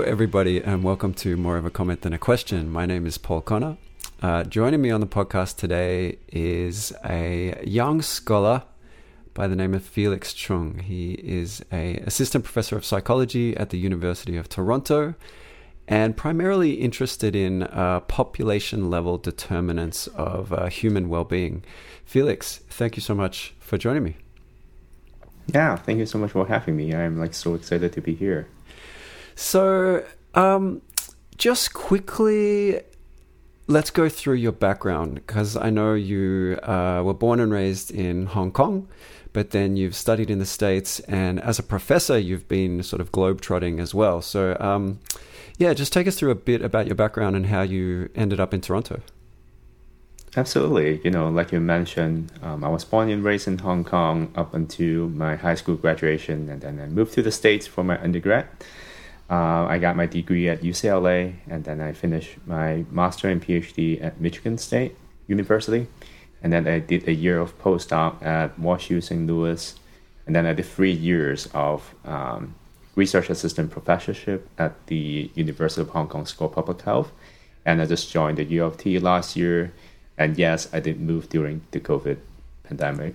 Hello, everybody, and welcome to More of a Comment Than a Question. My name is Paul Connor. Uh, joining me on the podcast today is a young scholar by the name of Felix Chung. He is a assistant professor of psychology at the University of Toronto and primarily interested in uh, population level determinants of uh, human well-being. Felix, thank you so much for joining me. Yeah, thank you so much for having me. I'm like so excited to be here. So, um, just quickly, let's go through your background because I know you uh, were born and raised in Hong Kong, but then you've studied in the States, and as a professor, you've been sort of globetrotting as well. So, um, yeah, just take us through a bit about your background and how you ended up in Toronto. Absolutely. You know, like you mentioned, um, I was born and raised in Hong Kong up until my high school graduation, and then I moved to the States for my undergrad. Uh, I got my degree at UCLA, and then I finished my master and PhD at Michigan State University. And then I did a year of postdoc at WashU St. Louis. And then I did three years of um, research assistant professorship at the University of Hong Kong School of Public Health. And I just joined the U of T last year. And yes, I did move during the COVID pandemic.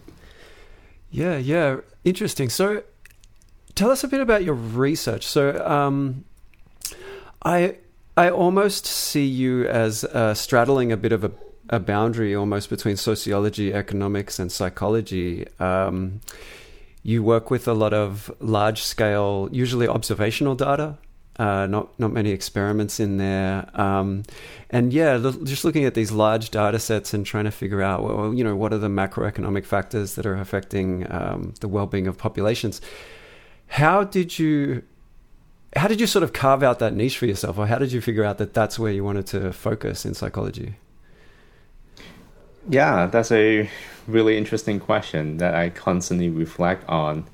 Yeah, yeah. Interesting. So tell us a bit about your research. So, um, I I almost see you as uh, straddling a bit of a, a, boundary almost between sociology, economics, and psychology. Um, you work with a lot of large scale, usually observational data. Uh, not not many experiments in there, um, and yeah, just looking at these large data sets and trying to figure out, well, you know, what are the macroeconomic factors that are affecting um, the well being of populations how did you how did you sort of carve out that niche for yourself? Or how did you figure out that that's where you wanted to focus in psychology? Yeah that's a really interesting question that i constantly reflect on.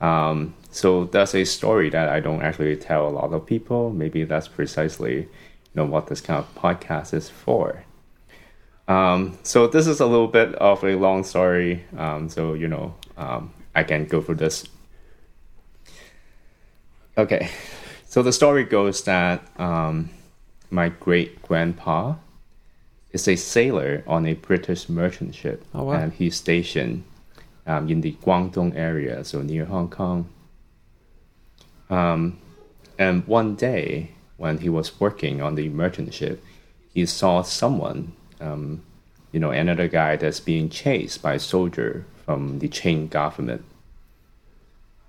Um, so that's a story that i don't actually tell a lot of people. Maybe that's precisely you know what this kind of podcast is for. Um, so this is a little bit of a long story. Um, so you know um, i can go through this Okay, so the story goes that um, my great grandpa is a sailor on a British merchant ship, oh, wow. and he's stationed um, in the Guangdong area, so near Hong Kong. Um, and one day, when he was working on the merchant ship, he saw someone, um, you know, another guy that's being chased by a soldier from the Qing government.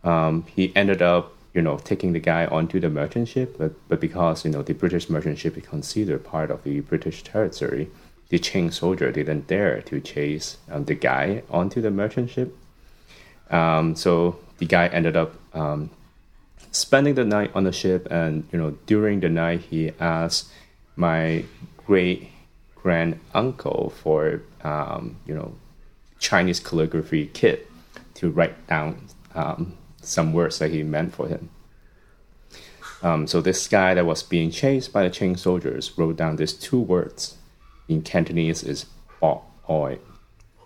Um, he ended up you know, taking the guy onto the merchant ship, but, but because, you know, the British merchant ship is considered part of the British territory, the Qing soldier didn't dare to chase um, the guy onto the merchant ship. Um, so the guy ended up um, spending the night on the ship, and, you know, during the night, he asked my great grand uncle for, um, you know, Chinese calligraphy kit to write down um, some words that he meant for him. Um, so this guy that was being chased by the Qing soldiers wrote down these two words. In Cantonese is "bo oi,"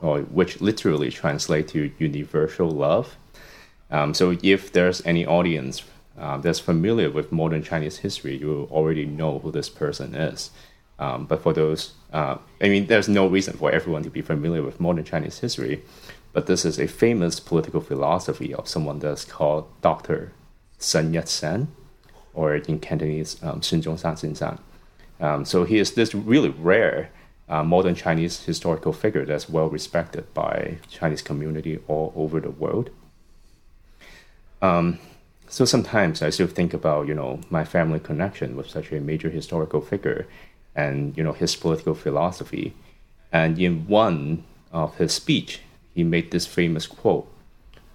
which literally translate to universal love. Um, so if there's any audience uh, that's familiar with modern Chinese history, you already know who this person is. Um, but for those, uh, I mean, there's no reason for everyone to be familiar with modern Chinese history. But this is a famous political philosophy of someone that's called Dr. Sun Yat-sen, or in Cantonese, um, Sun Zhongshan Xin um, So he is this really rare uh, modern Chinese historical figure that's well respected by Chinese community all over the world. Um, so sometimes I still think about you know my family connection with such a major historical figure, and you know his political philosophy, and in one of his speech he made this famous quote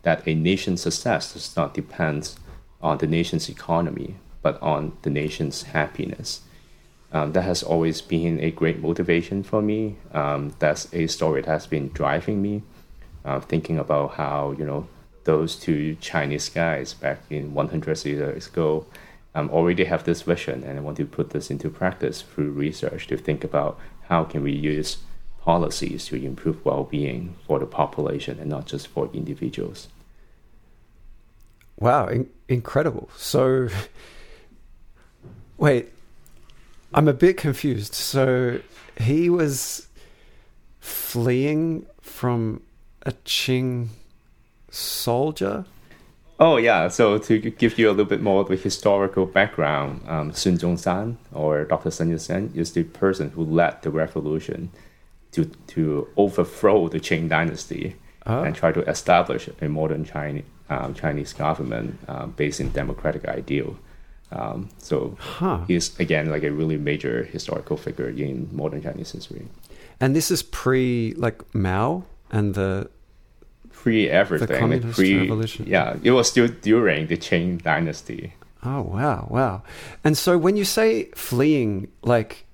that a nation's success does not depend on the nation's economy, but on the nation's happiness. Um, that has always been a great motivation for me. Um, that's a story that has been driving me, uh, thinking about how you know those two Chinese guys back in 100 years ago um, already have this vision, and I want to put this into practice through research to think about how can we use policies to improve well-being for the population and not just for individuals. Wow, in- incredible! So, Wait, I'm a bit confused. So he was fleeing from a Qing soldier? Oh yeah, so to give you a little bit more of the historical background, um, Sun Zhongshan or Dr. Sun Yat-sen is the person who led the revolution to to overthrow the Qing dynasty Oh. and try to establish a modern Chinese um, Chinese government um, based in democratic ideal. Um, so Huh. he's again like a really major historical figure in modern Chinese history. And this is pre like Mao and the Pre everything, like Communist pre Revolution. yeah, it was still during the Qing dynasty. Oh wow, wow. And so when you say fleeing, like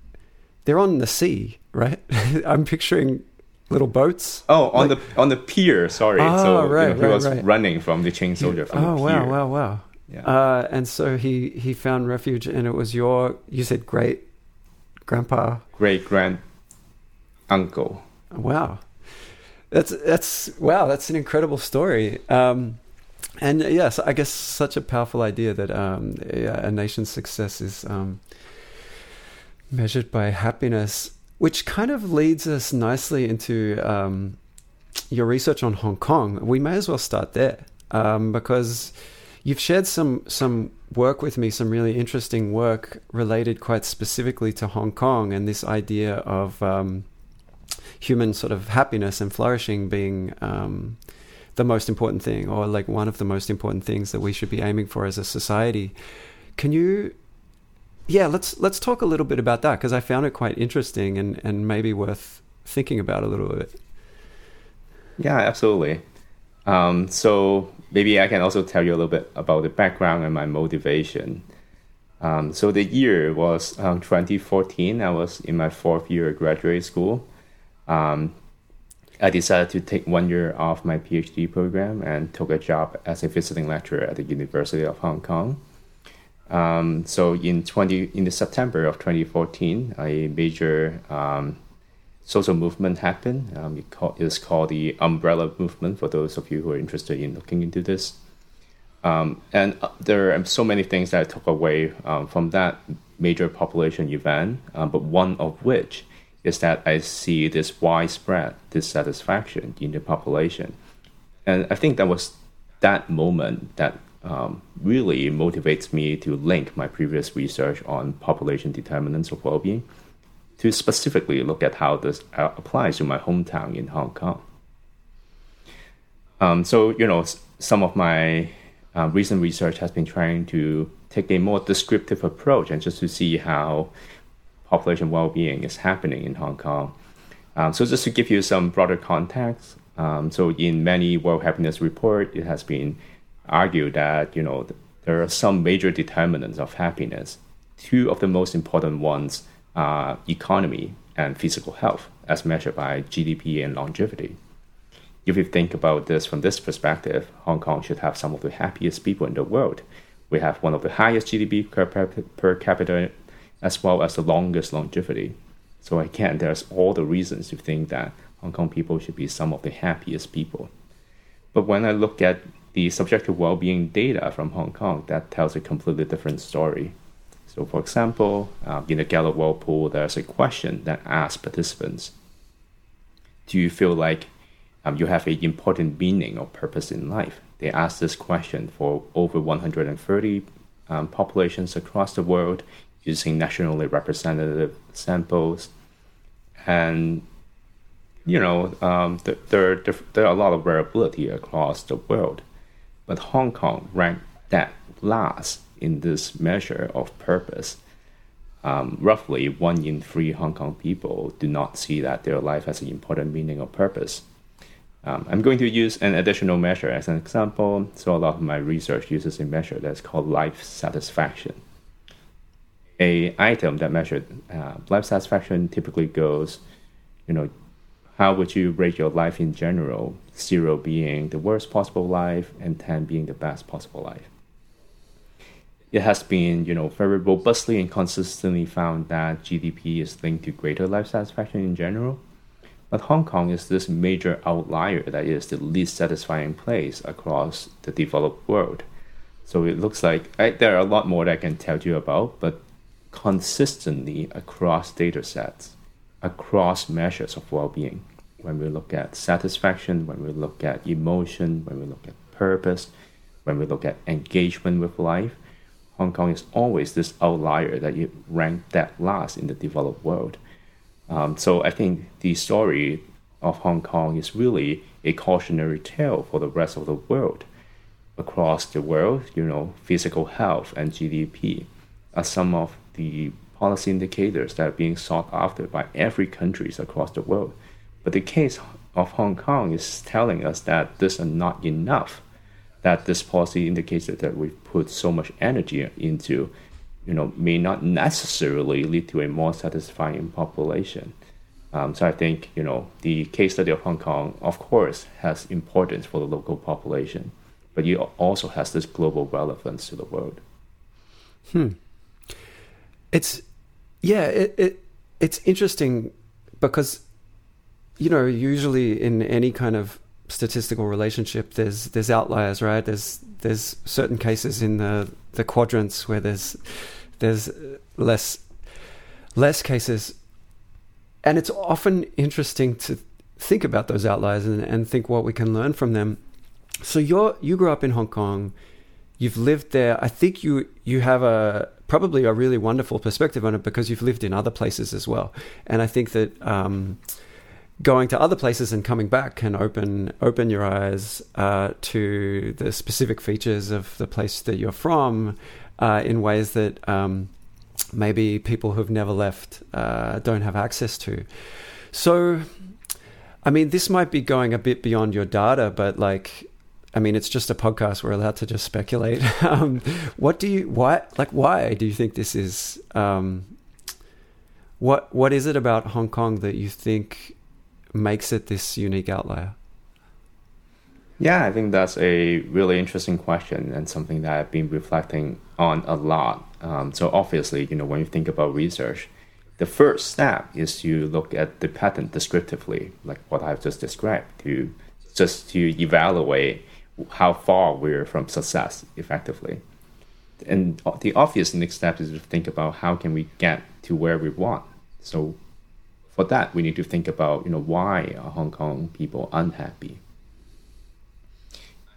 they're on the sea, right? I'm picturing little boats. Oh, on the on the pier. Sorry, Oh, so you right, know, he right, was right. running from the Qing soldier from oh the wow, pier. wow, wow. Yeah. Uh, and so he he found refuge, and it was your you said great grandpa. Great grand uncle. Wow, that's that's wow, that's an incredible story. Um, and yes, I guess such a powerful idea that um, a, a nation's success is um, measured by happiness, which kind of leads us nicely into um, your research on Hong Kong. We may as well start there um, because you've shared some some work with me, some really interesting work related quite specifically to Hong Kong and this idea of um, human sort of happiness and flourishing being um, the most important thing, or like one of the most important things that we should be aiming for as a society. Can you? Yeah, let's let's talk a little bit about that because I found it quite interesting and and maybe worth thinking about a little bit. Yeah, absolutely. Um, so maybe I can also tell you a little bit about the background and my motivation. Um, so the year was um, 2014. I was in my fourth year of graduate school. Um, I decided to take one year off my PhD program and took a job as a visiting lecturer at the University of Hong Kong. Um, so in 20 in the September of 2014, a major um, social movement happened. Um, it call, it's called the Umbrella Movement. For those of you who are interested in looking into this, um, and uh, there are so many things that I took away um, from that major population event. Um, but one of which is that I see this widespread dissatisfaction in the population, and I think that was that moment that um, really motivates me to link my previous research on population determinants of well-being to specifically look at how this uh, applies to my hometown in Hong Kong. Um, so, you know, some of my uh, recent research has been trying to take a more descriptive approach and just to see how population well-being is happening in Hong Kong. Um, so, just to give you some broader context, um, so in many World Happiness Report, it has been argued that you know there are some major determinants of happiness. Two of the most important ones are economy and physical health, as measured by GDP and longevity. If you think about this from this perspective, Hong Kong should have some of the happiest people in the world. We have one of the highest GDP per, per, per capita, as well as the longest longevity. So again, there's all the reasons to think that Hong Kong people should be some of the happiest people. But when I look at the subjective well-being data from Hong Kong, that tells a completely different story. So, for example, uh, in the Gallup World Poll, there's a question that asks participants, "Do you feel like um, you have an important meaning or purpose in life?" They asked this question for over 130 um, populations across the world using nationally representative samples, and you know, um, th- there, there, there are a lot of variability across the world, but Hong Kong ranked dead last in this measure of purpose. Um, roughly one in three Hong Kong people do not see that their life has an important meaning or purpose. Um, I'm going to use an additional measure as an example. So a lot of my research uses a measure that's called life satisfaction. A item that measured uh, life satisfaction typically goes, you know, how would you rate your life in general? Zero being the worst possible life, and ten being the best possible life. It has been, you know, very robustly and consistently found that GDP is linked to greater life satisfaction in general. But Hong Kong is this major outlier that is the least satisfying place across the developed world. So it looks like I, there are a lot more that I can tell you about, but consistently across data sets, across measures of well being. When we look at satisfaction, when we look at emotion, when we look at purpose, when we look at engagement with life, Hong Kong is always this outlier that you rank that last in the developed world. Um, so I think the story of Hong Kong is really a cautionary tale for the rest of the world. Across the world, you know, physical health and GDP are some of the policy indicators that are being sought after by every countries across the world. But the case of Hong Kong is telling us that this is not enough that this policy indicator that we put so much energy into, you know, may not necessarily lead to a more satisfying population. Um, so I think you know the case study of Hong Kong, of course, has importance for the local population, but it also has this global relevance to the world. Hmm. It's yeah, it, it it's interesting because you know usually in any kind of statistical relationship, there's there's outliers, right? There's there's certain cases in the the quadrants where there's there's less less cases, and it's often interesting to think about those outliers and, and think what we can learn from them. So you're you grew up in Hong Kong, you've lived there. I think you you have a probably a really wonderful perspective on it because you've lived in other places as well, and I think that. Um, going to other places and coming back can open open your eyes uh, to the specific features of the place that you're from uh, in ways that um, maybe people who've never left uh, don't have access to. So, I mean, this might be going a bit beyond your data, but like. I mean, it's just a podcast. We're allowed to just speculate. um, what do you, why, like, why do you think this is? Um, what, what is it about Hong Kong that you think makes it this unique outlier? Yeah, I think that's a really interesting question and something that I've been reflecting on a lot. Um, so obviously, you know, when you think about research, the first step is to look at the pattern descriptively, like what I've just described, to just to evaluate how far we're from success effectively. And the obvious next step is to think about how can we get to where we want. So for that, we need to think about, you know, why are Hong Kong people unhappy?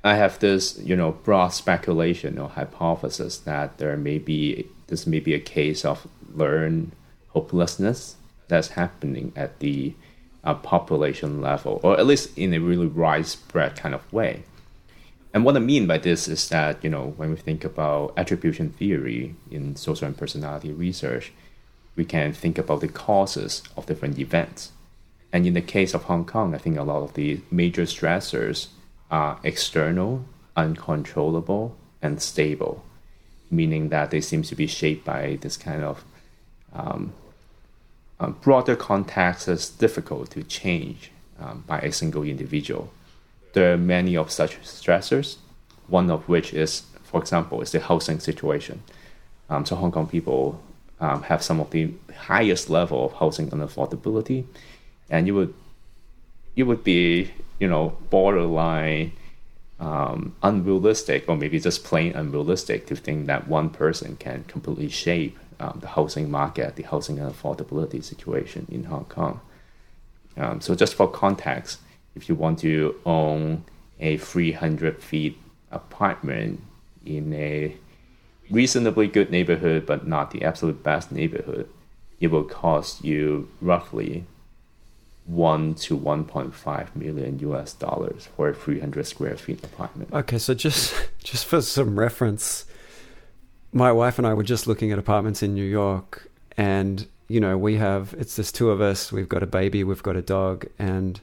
I have this, you know, broad speculation or hypothesis that there may be this may be a case of learned hopelessness that's happening at the uh, population level, or at least in a really widespread kind of way. And what I mean by this is that, you know, when we think about attribution theory in social and personality research, we can think about the causes of different events. And in the case of Hong Kong, I think a lot of the major stressors are external, uncontrollable, and stable, meaning that they seem to be shaped by this kind of um, um, broader context that's difficult to change um, by a single individual. There are many of such stressors, one of which is, for example, is the housing situation. Um, so Hong Kong people um, have some of the highest level of housing unaffordability, and you would you would be you know borderline um, unrealistic or maybe just plain unrealistic to think that one person can completely shape um, the housing market, the housing unaffordability situation in Hong Kong. Um, so just for context, if you want to own a 300 feet apartment in a reasonably good neighborhood, but not the absolute best neighborhood, it will cost you roughly one to 1.5 million US dollars for a 300 square feet apartment. Okay, so just just for some reference, my wife and I were just looking at apartments in New York, and you know we have it's just two of us. We've got a baby, we've got a dog, and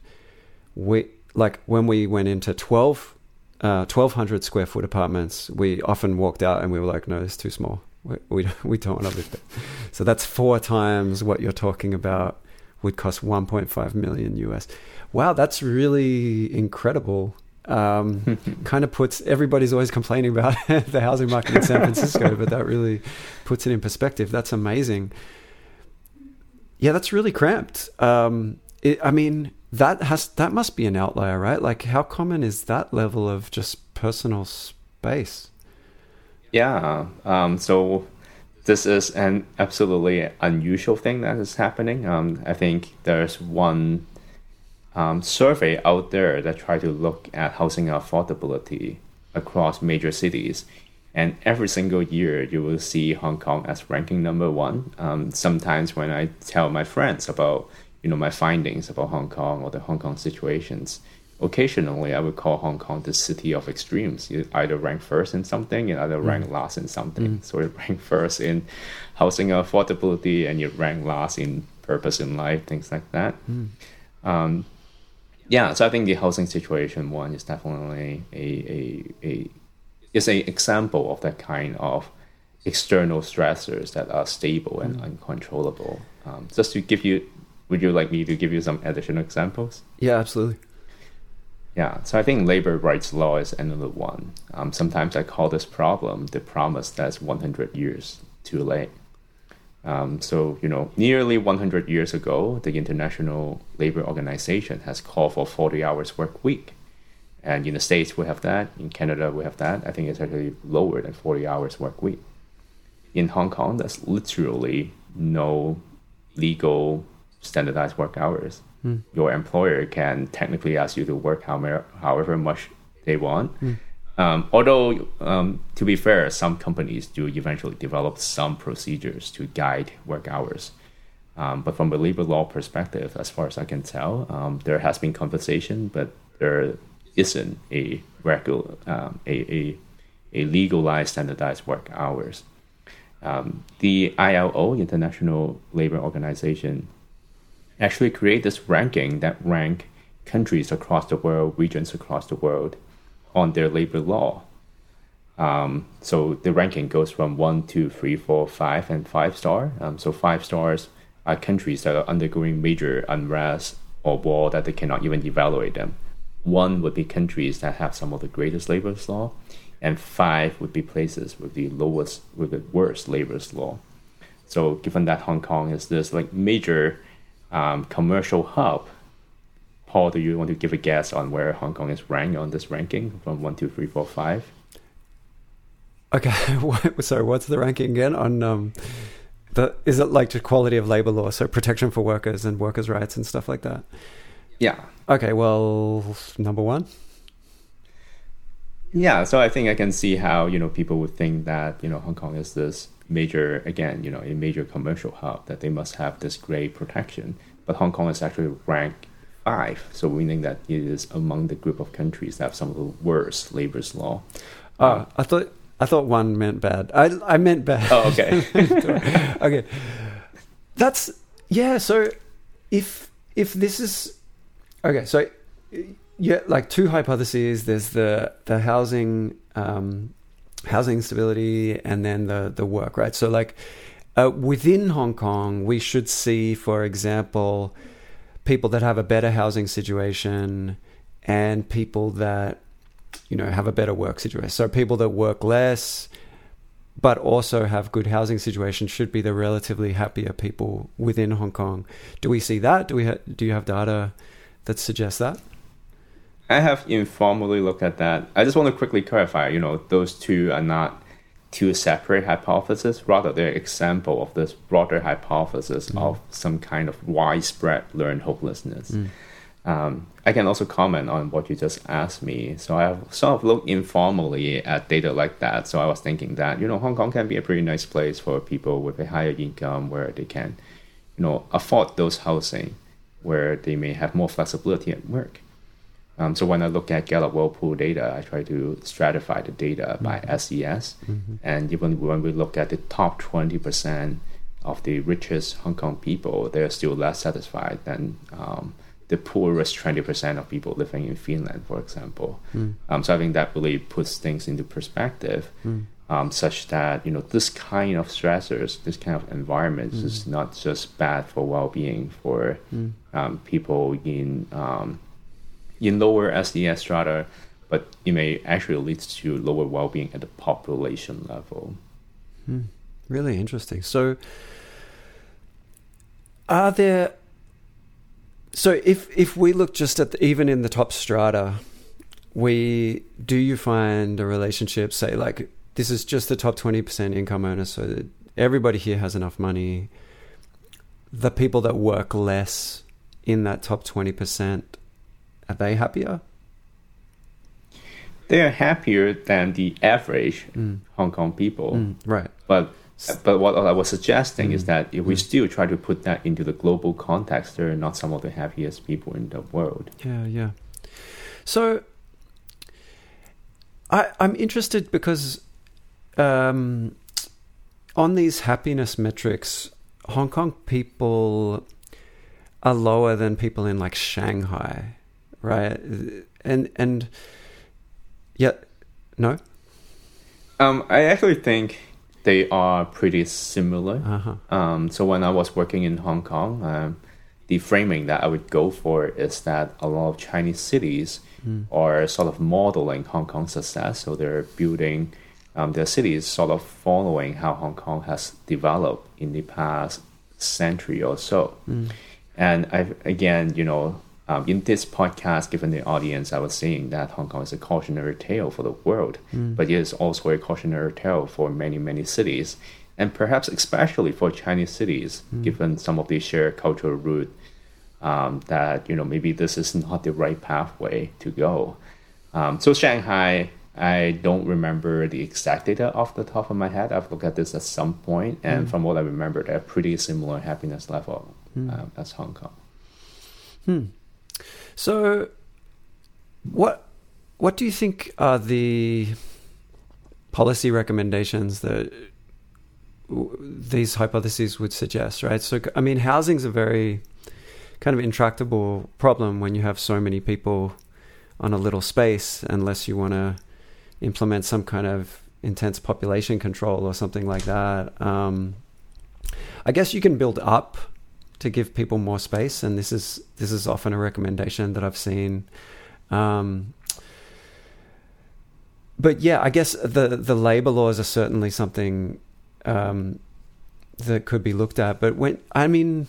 we like when we went into 12 uh, 1200 square foot apartments, we often walked out and we were like, no, it's too small. We, we, we don't want to live there. So that's four times what you're talking about would cost 1.5 million US. Wow, that's really incredible. Um, kind of puts everybody's always complaining about the housing market in San Francisco, but that really puts it in perspective. That's amazing. Yeah, that's really cramped. Um, it, I mean, that has that must be an outlier, right? Like, how common is that level of just personal space? Yeah. Um, so this is an absolutely unusual thing that is happening. Um, I think there's one um, survey out there that try to look at housing affordability across major cities. And every single year, you will see Hong Kong as ranking number one. Um, sometimes when I tell my friends about, you know, my findings about Hong Kong or the Hong Kong situations, occasionally I would call Hong Kong the city of extremes. You either rank first in something, you either mm. rank last in something. Mm. So you rank first in housing affordability, and you rank last in purpose in life, things like that. Mm. Um, yeah, so I think the housing situation one is definitely a a, a is a example of that kind of external stressors that are stable and mm. uncontrollable. Um, just to give you, would you like me to give you some additional examples? Yeah, absolutely. Yeah, so I think labor rights law is another one. Um, sometimes I call this problem the promise that's 100 years too late. Um, so, you know, nearly 100 years ago, the International Labor Organization has called for 40 hours work week. And in the States, we have that. In Canada, we have that. I think it's actually lower than 40 hours work week. In Hong Kong, there's literally no legal standardized work hours. Mm. Your employer can technically ask you to work however, however much they want. Mm. Um, although, um, to be fair, some companies do eventually develop some procedures to guide work hours. Um, but from a labor law perspective, as far as I can tell, um, there has been conversation, but there isn't a regular, um, a, a, a legalized standardized work hours. Um, the ILO, International Labor Organization, actually create this ranking that rank countries across the world, regions across the world, on their labor law. Um, so the ranking goes from one, two, three, four, five, and five star. Um, so five stars are countries that are undergoing major unrest or war that they cannot even evaluate them. One would be countries that have some of the greatest labor law, and five would be places with the lowest, with the worst labor law. So given that Hong Kong is this like major um, commercial hub. Paul, do you want to give a guess on where Hong Kong is ranked on this ranking from one, two, three, four, five? Okay, so what's the ranking again on um, the? Is it like the quality of labor law, so protection for workers and workers' rights and stuff like that? Yeah. Okay. Well, number one. Yeah, so I think I can see how you know people would think that you know Hong Kong is this major again you know a major commercial hub that they must have this great protection, but Hong Kong is actually ranked five, so meaning that it is among the group of countries that have some of the worst labor's law. Oh, I thought I thought one meant bad. I I meant bad. Oh, okay. okay. That's yeah. So if if this is okay, so yeah, like two hypotheses. There's the the housing um, housing stability and then the the work, right? So like uh, within Hong Kong, we should see, for example, people that have a better housing situation and people that you know have a better work situation. So people that work less but also have good housing situation should be the relatively happier people within Hong Kong. Do we see that? Do we ha- do you have data that suggests that? I have informally looked at that. I just want to quickly clarify, you know, those two are not two separate hypotheses, rather they're example of this broader hypothesis mm. of some kind of widespread learned hopelessness. Mm. Um, I can also comment on what you just asked me. So I have sort of looked informally at data like that. So I was thinking that, you know, Hong Kong can be a pretty nice place for people with a higher income where they can, you know, afford those housing, where they may have more flexibility at work. Um, so when I look at Gallup World Poll data, I try to stratify the data by mm-hmm. SES. Mm-hmm. And even when we look at the top 20% of the richest Hong Kong people, they're still less satisfied than um, the poorest 20% of people living in Finland, for example. Mm. Um, so I think that really puts things into perspective. Mm. Um, such that you know this kind of stressors, this kind of environment mm. is not just bad for well-being for mm. um, people in um, in lower SES strata, but it may actually lead to lower well-being at the population level. Hmm. Really interesting. So, are there? So, if if we look just at the, even in the top strata, we do you find a relationship? Say, like this is just the top twenty percent income earners, so everybody here has enough money. The people that work less in that top 20%, are they happier? They are happier than the average Hong Kong people. Mm, right. But but what I was suggesting is that if we still try to put that into the global context, they're not some of the happiest people in the world. Yeah, yeah. So I, I'm interested because um, on these happiness metrics, Hong Kong people are lower than people in like Shanghai, right? And and yeah, no, Um, I actually think they are pretty similar. uh huh, Um, so when I was working in Hong Kong, um, the framing that I would go for is that a lot of Chinese cities are sort of modeling Hong Kong's success. So they're building um, their cities sort of following how Hong Kong has developed in the past century or so. And I, again, you know, um, in this podcast, given the audience, I was saying that Hong Kong is a cautionary tale for the world, but it is also a cautionary tale for many, many cities, and perhaps especially for Chinese cities, given some of the shared cultural root. Um, that you know maybe this is not the right pathway to go. Um, so Shanghai, I don't remember the exact data off the top of my head. I've looked at this at some point, and from what I remember, they have pretty similar happiness level um, as Hong Kong. So, what what do you think are the policy recommendations that these hypotheses would suggest? Right. So, I mean, housing's a very kind of intractable problem when you have so many people on a little space, unless you want to implement some kind of intense population control or something like that. Um, I guess you can build up to give people more space, and this is this is often a recommendation that I've seen. Um, but yeah, I guess the the labor laws are certainly something um, that could be looked at. But when I mean,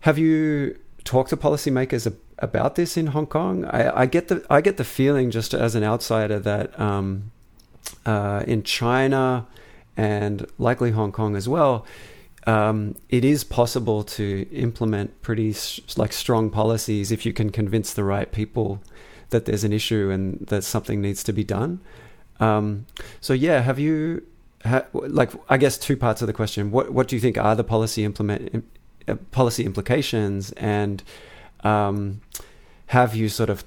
have you talked to policymakers about this in Hong Kong? I, I get the I get the feeling just as an outsider that um, uh, in China and likely Hong Kong as well, um, it is possible to implement pretty like strong policies if you can convince the right people that there's an issue and that something needs to be done. Um, so yeah, have you ha- like I guess two parts of the question. What what do you think are the policy implement uh, policy implications and um, have you sort of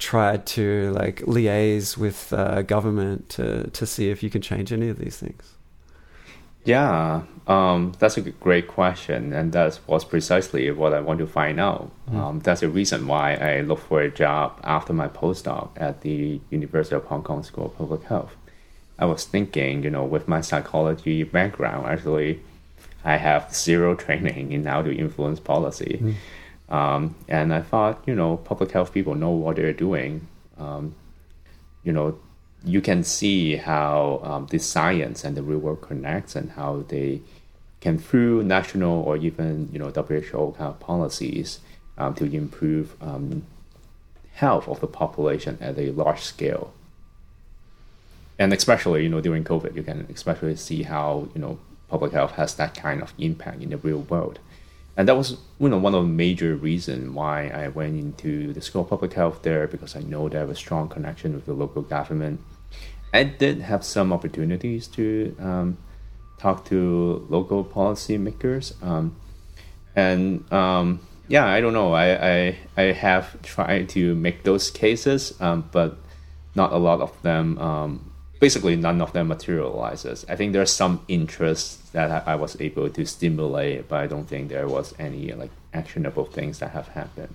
tried to like liaise with uh, government to to see if you can change any of these things? Yeah, um, that's a great question, and that was precisely what I want to find out. Um, that's the reason why I looked for a job after my postdoc at the University of Hong Kong School of Public Health. I was thinking, you know, with my psychology background, actually, I have zero training in how to influence policy. Um, and I thought, you know, public health people know what they're doing. Um, you know, you can see how um, the science and the real world connects and how they can through national or even you know WHO kind of policies um, to improve um, health of the population at a large scale. And especially you know during COVID, you can especially see how you know public health has that kind of impact in the real world. And that was you know one of the major reasons why I went into the School of Public Health there because I know they have a strong connection with the local government. I did have some opportunities to um, talk to local policymakers, um, and um, yeah, I don't know. I, I I have tried to make those cases, um, but not a lot of them. Um, basically, none of them materializes. I think there's some interest that I, I was able to stimulate, but I don't think there was any like actionable things that have happened.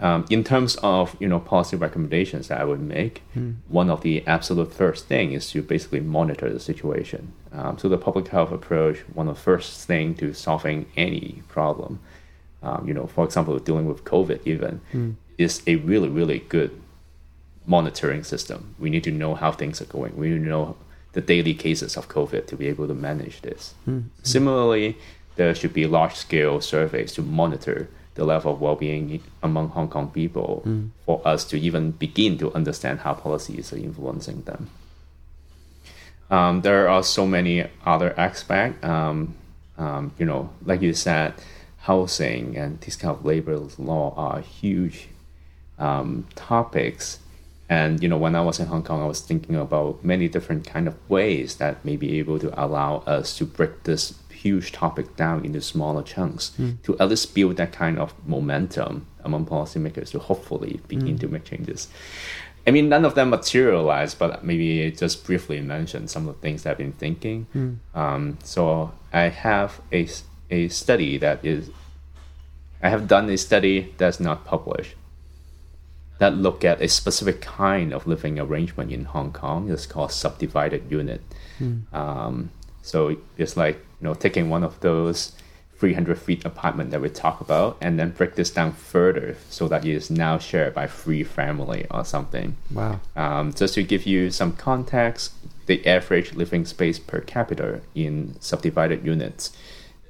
Um, in terms of you know policy recommendations that I would make, one of the absolute first thing is to basically monitor the situation. Um, so the public health approach, one of the first thing to solving any problem, um, you know, for example, dealing with COVID even, is a really really good monitoring system. We need to know how things are going. We need to know the daily cases of COVID to be able to manage this. Similarly, there should be large scale surveys to monitor the level of well being among Hong Kong people for us to even begin to understand how policies are influencing them. Um, there are so many other aspects. Um, um, you know, like you said, housing and this kind of labor law are huge um, topics. And you know, when I was in Hong Kong, I was thinking about many different kind of ways that may be able to allow us to break this huge topic down into smaller chunks Mm. to at least build that kind of momentum among policymakers to hopefully begin Mm. to make changes. I mean, none of them materialized, but maybe just briefly mention some of the things that I've been thinking. Mm. Um, so I have a, a study that is, I have done a study that's not published that look at a specific kind of living arrangement in Hong Kong. It's called subdivided unit. Um, so it's like you know taking one of those 300 feet apartment that we talk about and then break this down further so that it is now shared by three family or something. Wow. Um, just to give you some context, the average living space per capita in subdivided units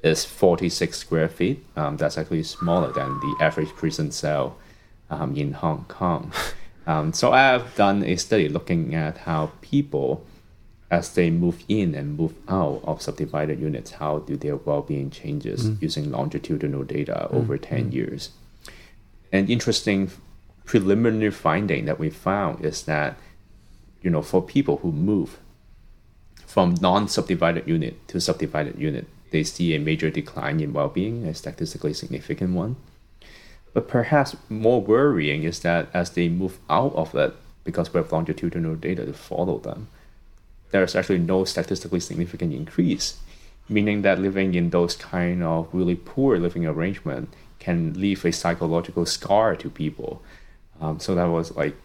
is 46 square feet. Um, that's actually smaller than the average prison cell um, in Hong Kong. Um, so I have done a study looking at how people, as they move in and move out of subdivided units, how do their well-being changes mm. using longitudinal data mm. over 10 mm. years. An interesting preliminary finding that we found is that, you know, for people who move from non-subdivided unit to subdivided unit, they see a major decline in well-being, a statistically significant one. But perhaps more worrying is that as they move out of it, because we have longitudinal data to follow them, there's actually no statistically significant increase, meaning that living in those kind of really poor living arrangement can leave a psychological scar to people. Um, so that was like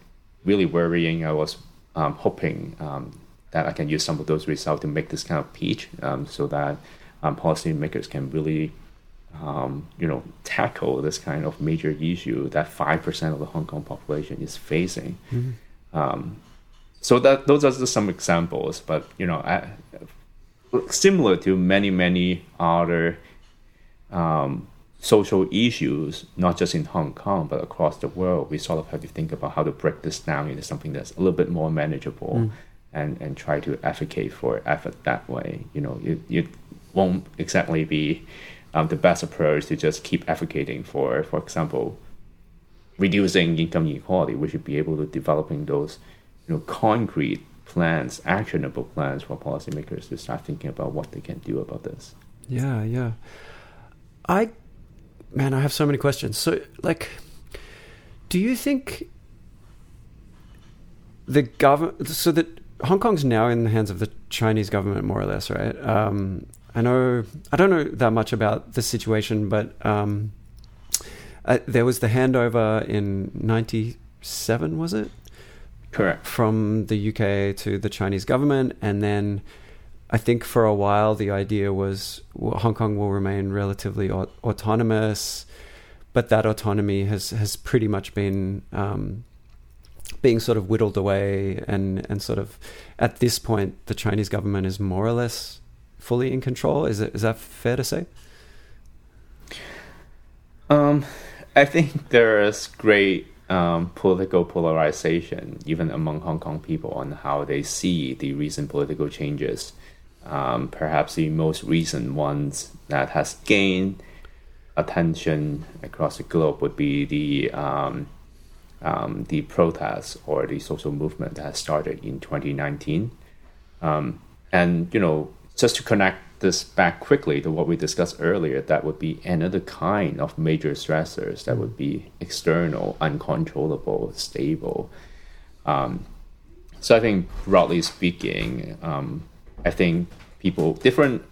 really worrying. I was um, hoping um, that I can use some of those results to make this kind of pitch um, so that um, policymakers can really um, you know, tackle this kind of major issue that five percent of the Hong Kong population is facing. Um, so that those are just some examples, but you know, I, similar to many many other um, social issues, not just in Hong Kong but across the world, we sort of have to think about how to break this down into something that's a little bit more manageable, and and try to advocate for effort that way. You know, it it won't exactly be um, the best approach to just keep advocating for, for example, reducing income inequality. We should be able to developing those, you know, concrete plans, actionable plans for policymakers to start thinking about what they can do about this. Yeah, yeah. I, man, I have so many questions. So, like, do you think the government, so that Hong Kong's now in the hands of the Chinese government, more or less, right? Um, I know, I don't know that much about the situation, but um, uh, there was the handover in 97, was it? Correct. from the UK to the Chinese government, and then I think for a while the idea was well, Hong Kong will remain relatively au- autonomous, but that autonomy has has pretty much been um, being sort of whittled away, and and sort of at this point the Chinese government is more or less fully in control. Is it is that fair to say? Um, I think there is great um, political polarization, even among Hong Kong people, on how they see the recent political changes. Um, perhaps the most recent ones that has gained attention across the globe would be the um, um, the protests or the social movement that started in 2019. Um, and you know, just to connect this back quickly to what we discussed earlier, that would be another kind of major stressors that would be external, uncontrollable, stable. Um, so I think, broadly speaking, um, I think people, different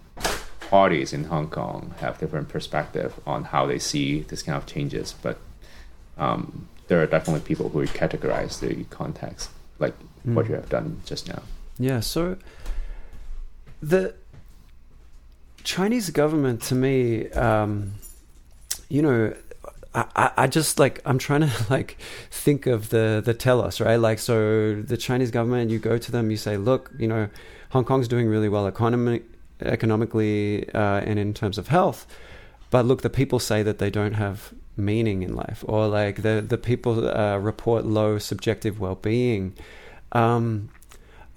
parties in Hong Kong have different perspective on how they see this kind of changes, but um, there are definitely people who categorize the context, like what you have done just now. Yeah, so the Chinese government to me, um, you know, I, I- just like I'm trying to like think of the the telos, right? Like so the Chinese government, you go to them, you say, look, you know, Hong Kong's doing really well economic, economically uh, and in terms of health, but look, the people say that they don't have meaning in life, or like the the people uh, report low subjective well being. Um,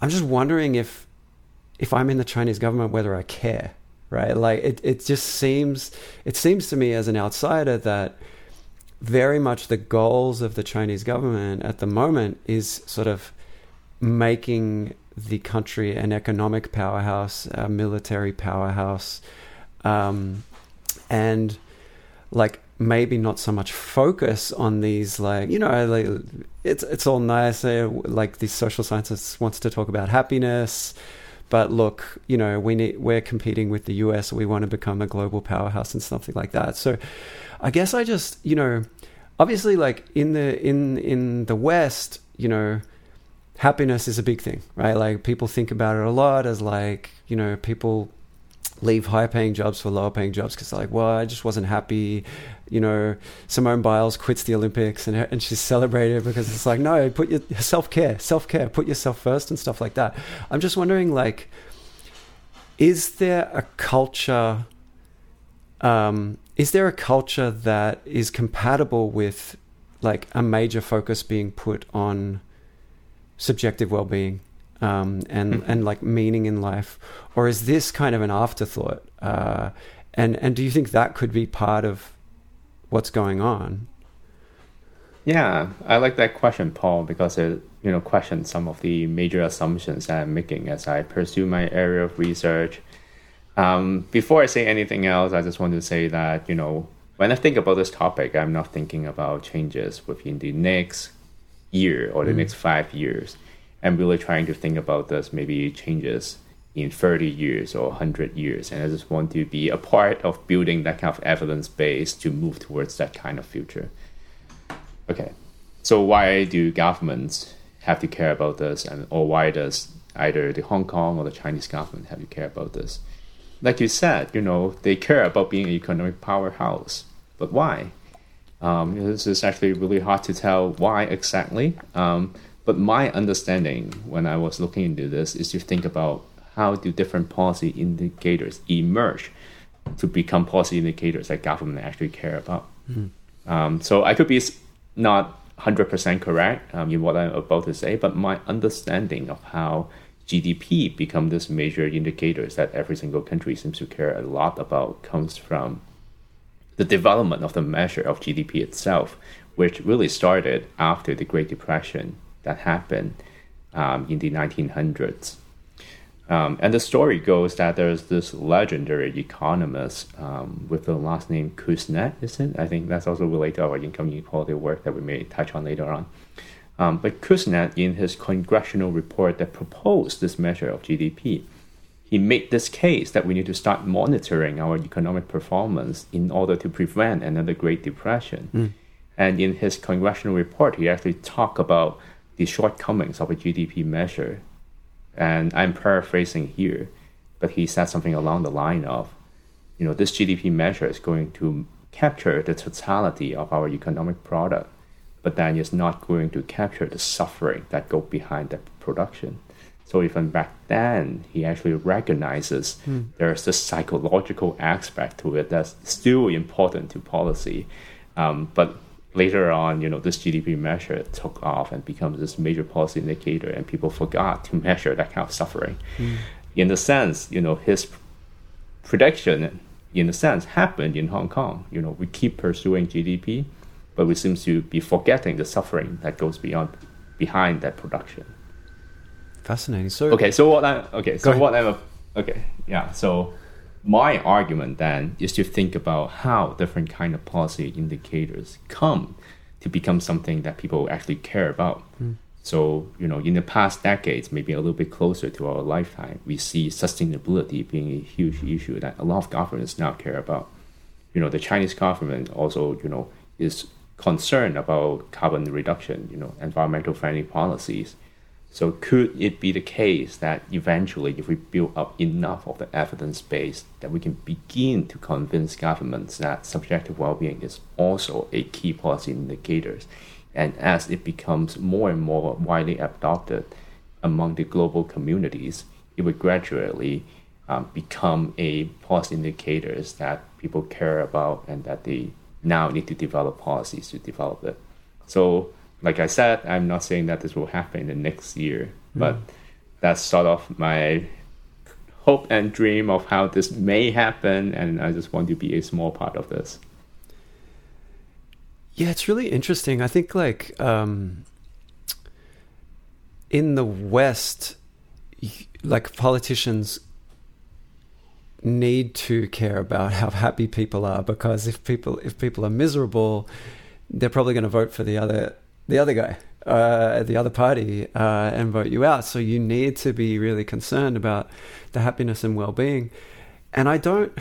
I'm just wondering if if I'm in the Chinese government, whether I care, right? Like it, it just seems, it seems to me as an outsider that very much the goals of the Chinese government at the moment is sort of making the country an economic powerhouse, a military powerhouse, um, and like maybe not so much focus on these like you know like it's it's all nice uh, like these social scientists wants to talk about happiness but look you know we need we're competing with the US we want to become a global powerhouse and something like that. So i guess i just you know obviously like in the in in the west you know happiness is a big thing right? Like people think about it a lot as like you know people leave higher paying jobs for lower paying jobs because like well i just wasn't happy you know simone biles quits the olympics and, and she's celebrated because it's like no put your self-care self-care put yourself first and stuff like that i'm just wondering like is there a culture um, is there a culture that is compatible with like a major focus being put on subjective well-being um, and mm-hmm. and like meaning in life, or is this kind of an afterthought? Uh, and and do you think that could be part of what's going on? Yeah, I like that question, Paul, because it you know questions some of the major assumptions that I'm making as I pursue my area of research. Um, before I say anything else, I just want to say that you know when I think about this topic, I'm not thinking about changes within the next year or the mm. next five years. I'm really trying to think about this maybe changes in 30 years or 100 years. And I just want to be a part of building that kind of evidence base to move towards that kind of future. Okay, so why do governments have to care about this? And, or why does either the Hong Kong or the Chinese government have to care about this? Like you said, you know, they care about being an economic powerhouse. But why? Um, this is actually really hard to tell why exactly. Um, but my understanding when I was looking into this is to think about how do different policy indicators emerge to become policy indicators that government actually care about. Mm-hmm. Um, so I could be not 100% correct um, in what I'm about to say, but my understanding of how GDP become this major indicators that every single country seems to care a lot about comes from the development of the measure of GDP itself, which really started after the Great Depression that happened um, in the 1900s. Um, and the story goes that there's this legendary economist um, with the last name Kuznets, is it? I think that's also related to our income inequality work that we may touch on later on. Um, but Kuznets, in his congressional report that proposed this measure of GDP, he made this case that we need to start monitoring our economic performance in order to prevent another Great Depression. Mm. And in his congressional report, he actually talked about the shortcomings of a GDP measure. And I'm paraphrasing here, but he said something along the line of, you know, this GDP measure is going to capture the totality of our economic product, but then it's not going to capture the suffering that go behind that production. So even back then, he actually recognizes mm. there's this psychological aspect to it that's still important to policy. Um, but later on, you know, this GDP measure took off and becomes this major policy indicator, and people forgot to measure that kind of suffering. Mm. In the sense, you know, his prediction, in a sense, happened in Hong Kong. You know, we keep pursuing GDP, but we seem to be forgetting the suffering that goes beyond behind that production. Fascinating. So okay, so what I okay, so what I'm okay, yeah, so my argument then is to think about how different kind of policy indicators come to become something that people actually care about. Mm. So, you know, in the past decades, maybe a little bit closer to our lifetime, we see sustainability being a huge issue that a lot of governments now care about. You know, the Chinese government also, you know, is concerned about carbon reduction, you know, environmental friendly policies. So could it be the case that eventually, if we build up enough of the evidence base, that we can begin to convince governments that subjective well-being is also a key policy indicator, and as it becomes more and more widely adopted among the global communities, it would gradually um, become a policy indicators that people care about and that they now need to develop policies to develop it. So like I said, I'm not saying that this will happen in the next year, but mm. that's sort of my hope and dream of how this may happen, and I just want to be a small part of this. Yeah, it's really interesting. I think like um, in the West, like politicians need to care about how happy people are because if people if people are miserable, they're probably going to vote for the other the other guy, uh, the other party, uh, and vote you out. So you need to be really concerned about the happiness and well being. And I don't.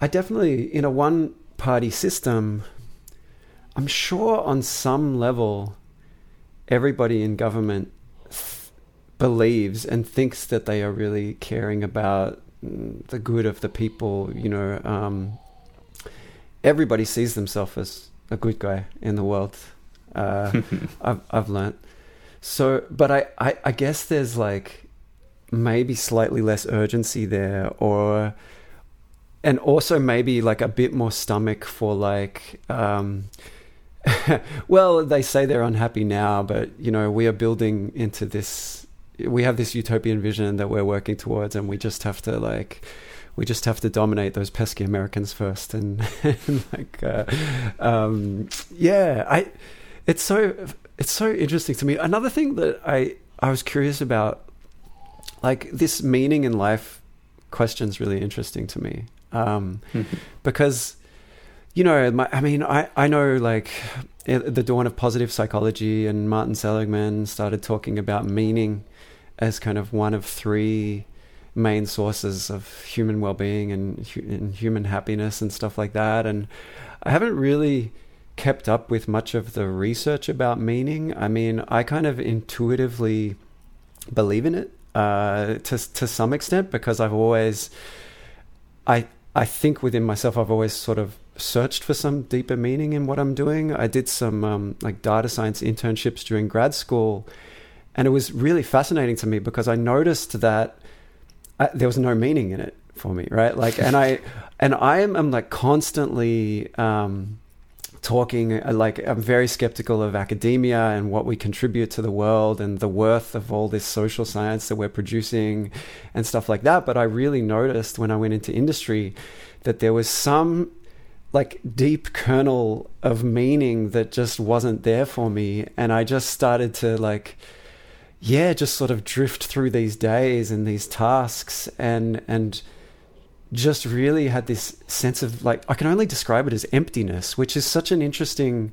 I definitely in a one party system. I'm sure on some level, everybody in government believes and thinks that they are really caring about the good of the people. You know, um, everybody sees themselves as a good guy in the world. Uh, I've I've learnt. So, but I, I I guess there's like maybe slightly less urgency there, or and also maybe like a bit more stomach for like. Um, well, they say they're unhappy now, but you know we are building into this we have this utopian vision that we're working towards, and we just have to like we just have to dominate those pesky Americans first, and, and like uh, um, yeah, I it's so it's so interesting to me. Another thing that I I was curious about, like this meaning in life question is really interesting to me um, because you know my, I mean I I know like the dawn of positive psychology and Martin Seligman started talking about meaning as kind of one of three main sources of human well-being and, and human happiness and stuff like that and i haven't really kept up with much of the research about meaning i mean i kind of intuitively believe in it uh, to to some extent because i've always i i think within myself i've always sort of searched for some deeper meaning in what i'm doing i did some um, like data science internships during grad school and it was really fascinating to me because I noticed that I, uh, there was no meaning in it for me, right? Like, and I, and I am, am like constantly um, talking, uh, like, I'm very skeptical of academia and what we contribute to the world and the worth of all this social science that we're producing and stuff like that. But I really noticed when I went into industry that there was some like deep kernel of meaning that just wasn't there for me. And I just started to like, yeah, just sort of drift through these days and these tasks and and just really had this sense of like I can only describe it as emptiness, which is such an interesting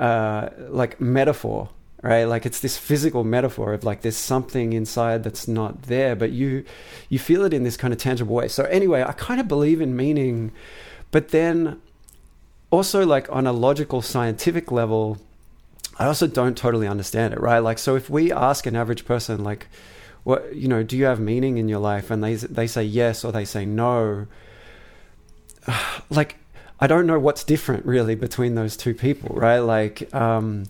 uh, like metaphor, right? Like it's this physical metaphor of like there's something inside that's not there, but you you feel it in this kind of tangible way. So anyway, I kind of believe in meaning, but then also like on a logical scientific level I also don't totally understand it, right? Like, so if we ask an average person, like, what you know, do you have meaning in your life? And they they say yes or they say no. Like, I don't know what's different really between those two people, right? Like, um,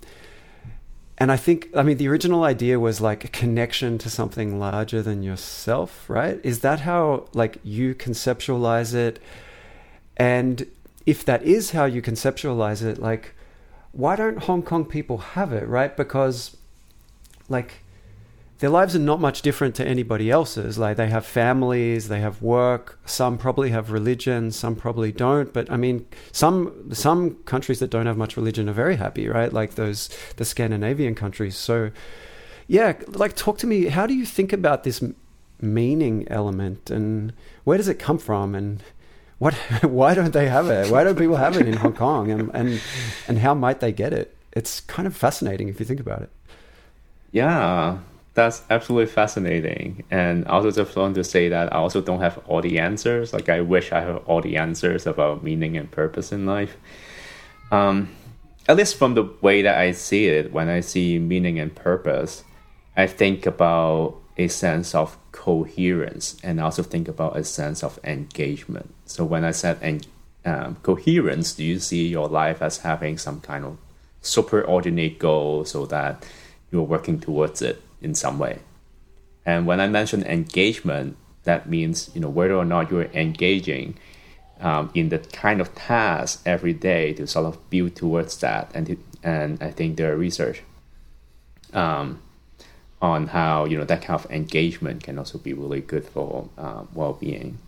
and I think, I mean, the original idea was like a connection to something larger than yourself, right? Is that how like you conceptualize it? And if that is how you conceptualize it, like why don't Hong Kong people have it, right? Because, like, their lives are not much different to anybody else's. Like, they have families, they have work. Some probably have religion, some probably don't. But I mean, some some countries that don't have much religion are very happy, right? Like those the Scandinavian countries. So, yeah, like, talk to me. How do you think about this meaning element, and where does it come from, and what why don't they have it why don't people have it in hong kong and and and how might they get it it's kind of fascinating if you think about it yeah that's absolutely fascinating. And I also just want to say that i also don't have all the answers. Like i wish i have all the answers about meaning and purpose in life. Um, at least from the way that i see it when i see meaning and purpose i think about a sense of coherence and also think about a sense of engagement. So when I said en- um, coherence, do you see your life as having some kind of superordinate goal so that you're working towards it in some way? And when I mention engagement, that means you know whether or not you're engaging um, in the kind of task every day to sort of build towards that. And to, and I think there are research um, on how you know that kind of engagement can also be really good for uh, well-being.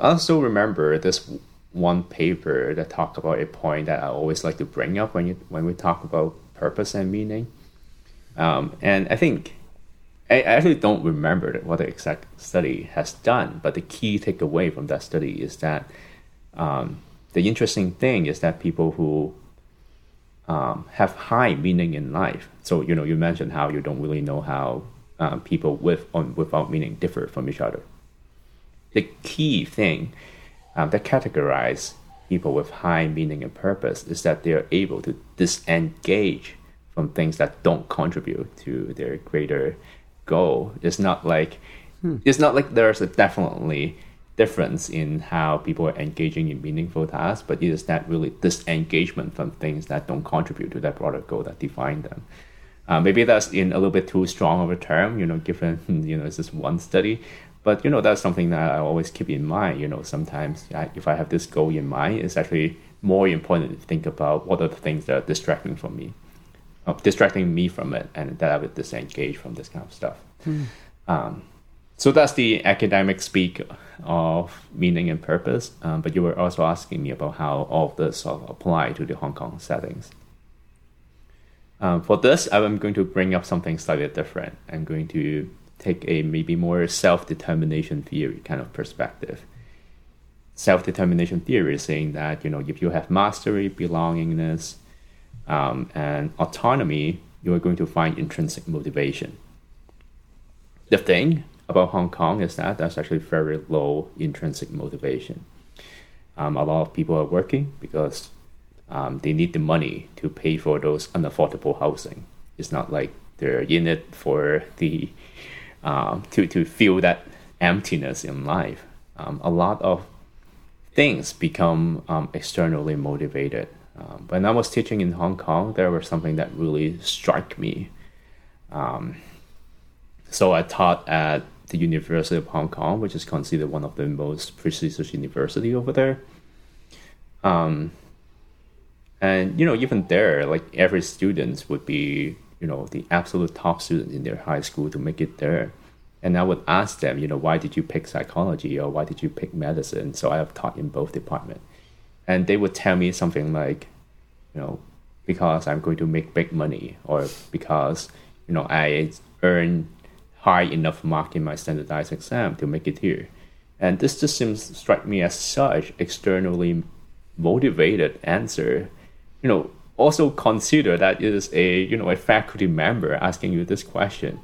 I also remember this one paper that talked about a point that I always like to bring up when you when we talk about purpose and meaning. Um, and I think I actually don't remember what the exact study has done, but the key takeaway from that study is that um, the interesting thing is that people who um, have high meaning in life. So you know, you mentioned how you don't really know how um, people with or without meaning differ from each other. The key thing um, that categorizes people with high meaning and purpose is that they are able to disengage from things that don't contribute to their greater goal. It's not like hmm. it's not like there's a definitely difference in how people are engaging in meaningful tasks, but it is that really disengagement from things that don't contribute to that broader goal that define them. Uh, maybe that's in a little bit too strong of a term, you know, given you know it's just one study. But you know that's something that I always keep in mind. You know, sometimes I, if I have this goal in mind, it's actually more important to think about what are the things that are distracting from me, uh, distracting me from it, and that I would disengage from this kind of stuff. Hmm. Um, so that's the academic speak of meaning and purpose. Um, but you were also asking me about how all of this sort of apply to the Hong Kong settings. Um, for this, I'm going to bring up something slightly different. I'm going to take a maybe more self-determination theory kind of perspective. Self-determination theory is saying that you know if you have mastery, belongingness, um, and autonomy, you are going to find intrinsic motivation. The thing about Hong Kong is that there's actually very low intrinsic motivation. Um, a lot of people are working because um, they need the money to pay for those unaffordable housing. It's not like they're in it for the um, to to feel that emptiness in life. Um, a lot of things become um, externally motivated. Um, when I was teaching in Hong Kong, there was something that really struck me. Um, so I taught at the University of Hong Kong, which is considered one of the most prestigious university over there. Um, and you know, even there, like every student would be you know the absolute top student in their high school to make it there and i would ask them you know why did you pick psychology or why did you pick medicine so i have taught in both departments and they would tell me something like you know because i'm going to make big money or because you know i earn high enough mark in my standardized exam to make it here. And this just seems strike me as such externally motivated answer. You know also consider that it is a you know a faculty member asking you this question.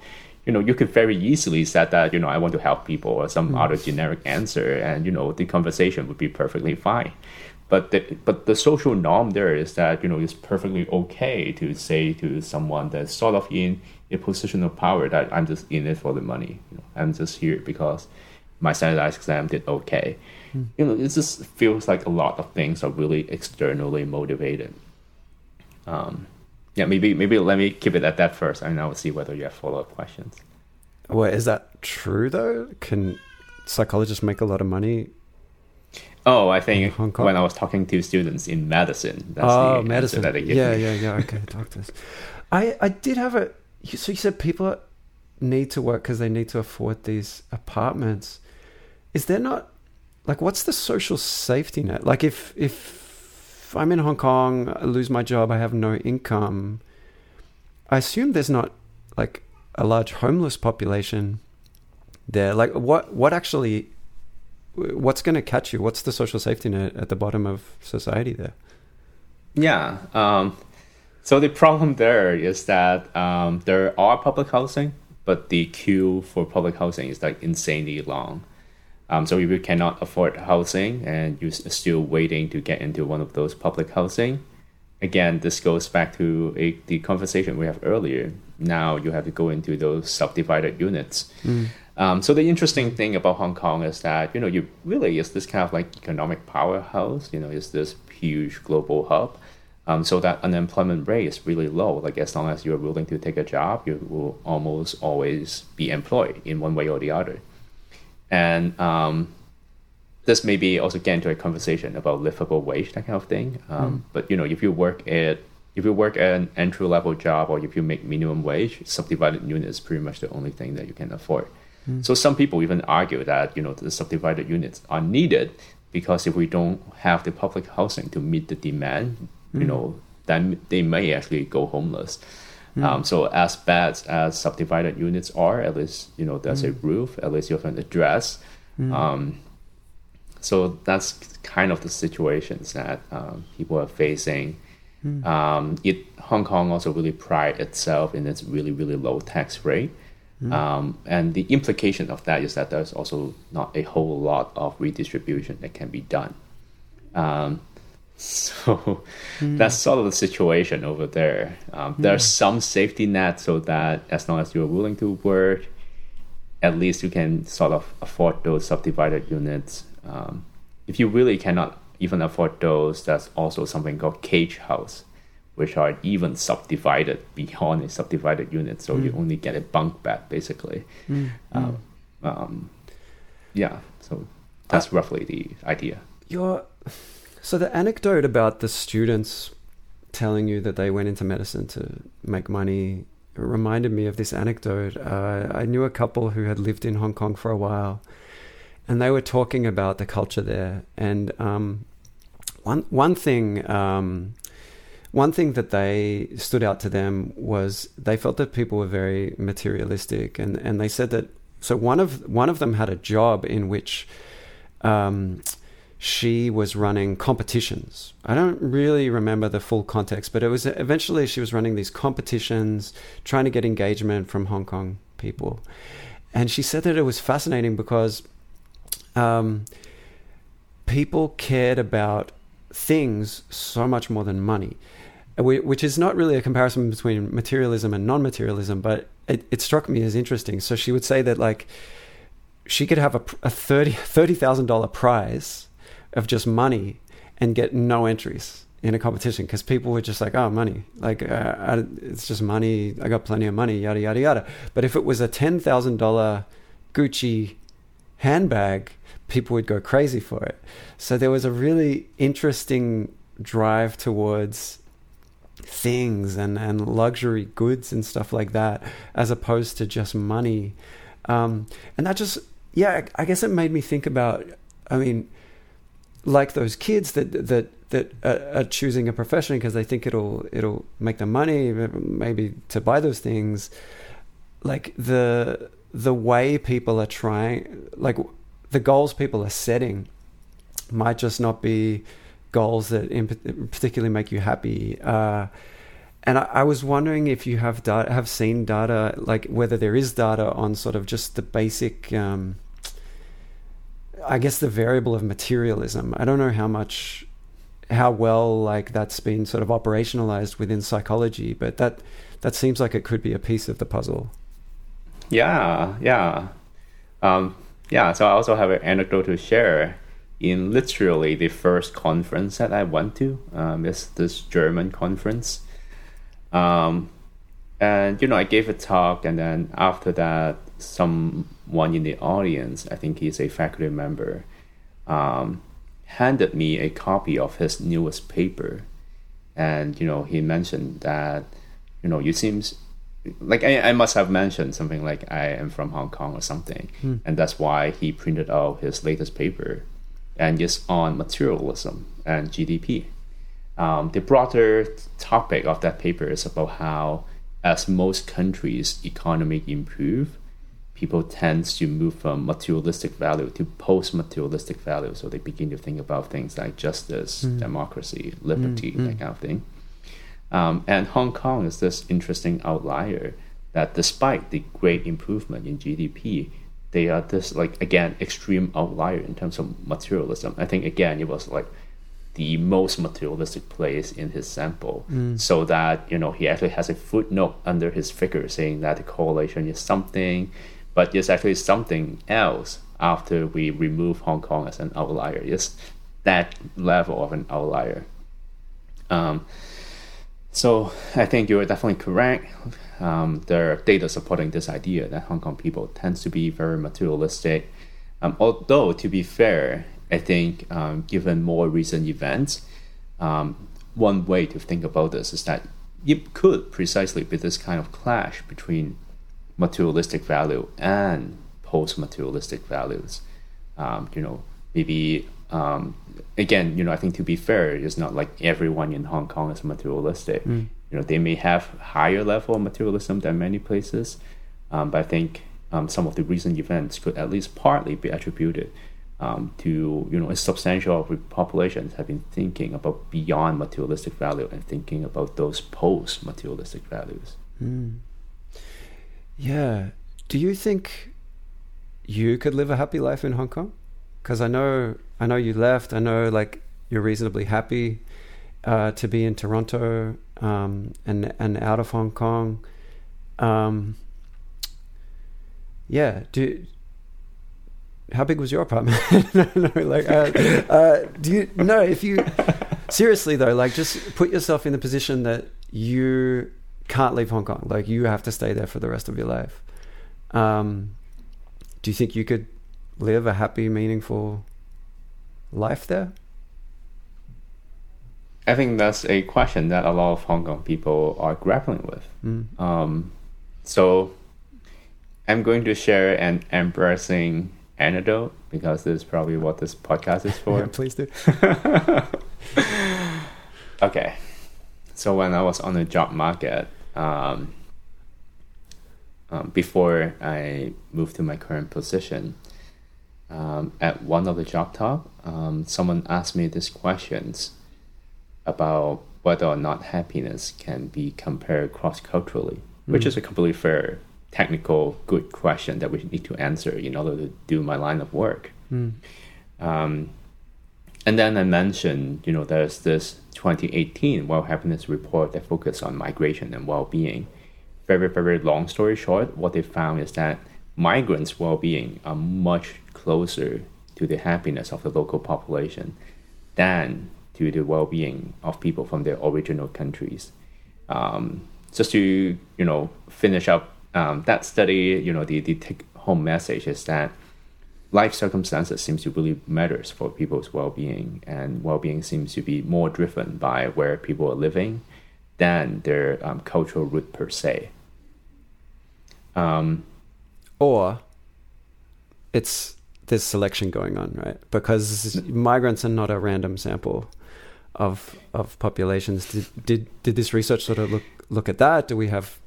You know you could very easily said that you know i want to help people or some mm. other generic answer and you know the conversation would be perfectly fine but the, but the social norm there is that you know it's perfectly okay to say to someone that's sort of in a position of power that i'm just in it for the money you know, i'm just here because my standardized exam did okay mm. you know it just feels like a lot of things are really externally motivated um, yeah, maybe maybe let me keep it at that first, and I'll see whether you have follow up questions. Well, is that true though? Can psychologists make a lot of money? Oh, I think when I was talking to students in medicine, that's oh, the medicine. that they give yeah, me. yeah, yeah. Okay, doctors. I I did have a. So you said people need to work because they need to afford these apartments. Is there not like what's the social safety net? Like if if if I'm in Hong Kong, I lose my job, I have no income, I assume there's not like a large homeless population there. Like, what what actually, what's going to catch you? What's the social safety net at the bottom of society there? Yeah. Um, so the problem there is that um, there are public housing, but the queue for public housing is like insanely long. Um, so if you cannot afford housing and you're still waiting to get into one of those public housing, again, this goes back to a, the conversation we have earlier. Now you have to go into those subdivided units. Mm. Um, so the interesting thing about Hong Kong is that you know you really is this kind of like economic powerhouse. You know, is this huge global hub. Um, so that unemployment rate is really low. Like as long as you're willing to take a job, you will almost always be employed in one way or the other. And um, this maybe also get into a conversation about livable wage, that kind of thing. Um, mm. But you know, if you work at if you work at an entry level job or if you make minimum wage, subdivided unit is pretty much the only thing that you can afford. Mm. So some people even argue that you know the subdivided units are needed because if we don't have the public housing to meet the demand, mm. you know, then they may actually go homeless. Mm. Um, so as bad as subdivided units are, at least you know there's a mm. roof, at least you have an address. Mm. Um, so that's kind of the situations that um, people are facing. Mm. Um, it Hong Kong also really pride itself in its really really low tax rate. Mm. Um, and the implication of that is that there's also not a whole lot of redistribution that can be done. Um, so mm. that's sort of the situation over there. Um, mm. There's some safety net so that as long as you're willing to work, at least you can sort of afford those subdivided units. Um, if you really cannot even afford those, there's also something called cage house which are even subdivided beyond a subdivided unit. So mm. you only get a bunk bed, basically. Mm. Um, um, yeah, so that's uh, roughly the idea. Your, so the anecdote about the students telling you that they went into medicine to make money reminded me of this anecdote. Uh, I knew a couple who had lived in Hong Kong for a while, and they were talking about the culture there. And um, one one thing um, one thing that they stood out to them was they felt that people were very materialistic, and and they said that. So one of one of them had a job in which. Um, she was running competitions. I don't really remember the full context, but it was eventually she was running these competitions, trying to get engagement from Hong Kong people. And she said that it was fascinating because um, people cared about things so much more than money which is not really a comparison between materialism and non-materialism, but it, it struck me as interesting. So she would say that like she could have a, a thirty thirty thousand dollar prize of just money and get no entries in a competition because people were just like, oh, money, like uh, it's just money. I got plenty of money, yada yada yada. But if it was a ten thousand dollar Gucci handbag, people would go crazy for it. So there was a really interesting drive towards things and, and luxury goods and stuff like that, as opposed to just money. Um, and that just, yeah, I guess it made me think about, I mean, like those kids that, that, that are choosing a profession because they think it'll, it'll make them money, maybe to buy those things. Like the, the way people are trying, like the goals people are setting might just not be goals that in particularly make you happy. Uh, and I, I, was wondering if you have have seen data, like whether there is data on sort of just the basic, um, I guess the variable of materialism. I don't know how much, how well like that's been sort of operationalized within psychology, but that that seems like it could be a piece of the puzzle. Yeah, yeah, um, yeah. So I also have an anecdote to share in literally the first conference that I went to. Um, it's this German conference. Um, and, you know, I gave a talk, and then after that, someone in the audience, I think he's a faculty member, um, handed me a copy of his newest paper. And, you know, he mentioned that, you know, you seems like I, I must have mentioned something like I am from Hong Kong or something. Mm. And that's why he printed out his latest paper and it's on materialism and GDP. Um, the broader topic of that paper is about how, as most countries' economy improve, people tend to move from materialistic value to post-materialistic value. So they begin to think about things like justice, mm. democracy, liberty, mm, that kind of thing. Um, and Hong Kong is this interesting outlier that despite the great improvement in GDP, they are this like again extreme outlier in terms of materialism. I think again it was like the most materialistic place in his sample, mm. so that you know he actually has a footnote under his figure saying that the correlation is something, but it's actually something else after we remove Hong Kong as an outlier. It's that level of an outlier. Um, so I think you are definitely correct um, there are data supporting this idea that Hong Kong people tends to be very materialistic. Um, although, to be fair, I think um, given more recent events, um, one way to think about this is that it could precisely be this kind of clash between materialistic value and post-materialistic values. Um, you know, maybe um, again, you know, I think to be fair, it's not like everyone in Hong Kong is materialistic. Mm. You know, they may have higher level of materialism than many places, um, but I think um, some of the recent events could at least partly be attributed um, to you know a substantial populations have been thinking about beyond materialistic value and thinking about those post materialistic values. Mm. Yeah. Do you think you could live a happy life in Hong Kong? Because I know I know you left. I know like you're reasonably happy uh, to be in Toronto um, and and out of Hong Kong. Um, yeah. Do how big was your apartment? no, no, like, uh, uh, do you no? If you seriously though, like, just put yourself in the position that you can't leave Hong Kong. Like, you have to stay there for the rest of your life. Um, do you think you could live a happy, meaningful life there? I think that's a question that a lot of Hong Kong people are grappling with. Mm. Um, so, I'm going to share an embarrassing anecdote because this is probably what this podcast is for. Yeah, please do. okay. So when I was on the job market, um, um, before I moved to my current position, um, at one of the job talk, um, someone asked me these questions about whether or not happiness can be compared cross culturally, mm. which is a completely fair technical good question that we need to answer in order to do my line of work. Mm. Um, and then I mentioned, you know, there's this 2018 World Happiness Report that focused on migration and well-being. Very, very long story short, what they found is that migrants' well-being are much closer to the happiness of the local population than to the well-being of people from their original countries. Um, just to you know finish up um, that study, you know, the, the take home message is that life circumstances seems to really matters for people's well-being and well-being seems to be more driven by where people are living than their um, cultural root per se um, or it's there's selection going on right because migrants are not a random sample of of populations did did, did this research sort of look look at that do we have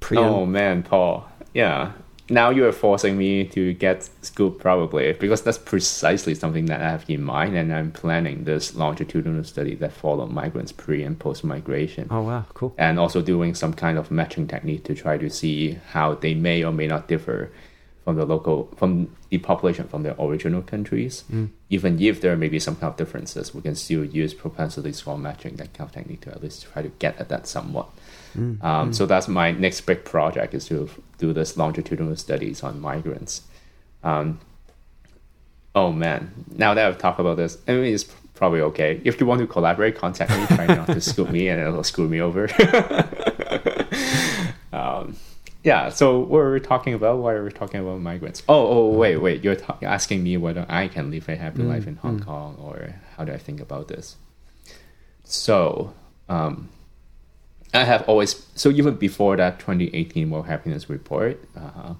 Pre- oh man, Paul. Yeah. Now you are forcing me to get scoop probably because that's precisely something that I have in mind, and I'm planning this longitudinal study that follow migrants pre and post migration. Oh wow, cool! And also doing some kind of matching technique to try to see how they may or may not differ from the local from the population from their original countries. Mm. Even if there may be some kind of differences, we can still use propensity score matching that kind of technique to at least try to get at that somewhat. Mm. Um, mm. So that's my next big project is to do this longitudinal studies on migrants. Um, oh man, now that I've talked about this, I mean it's probably okay. If you want to collaborate, contact me. Try not to scoop me, and it'll screw me over. um, yeah. So what are we talking about? Why are we talking about migrants? Oh, oh, wait, wait. You're ta- asking me whether I can live a happy mm, life in Hong mm. Kong, or how do I think about this? So, um, I have always so even before that 2018 World Happiness Report, uh,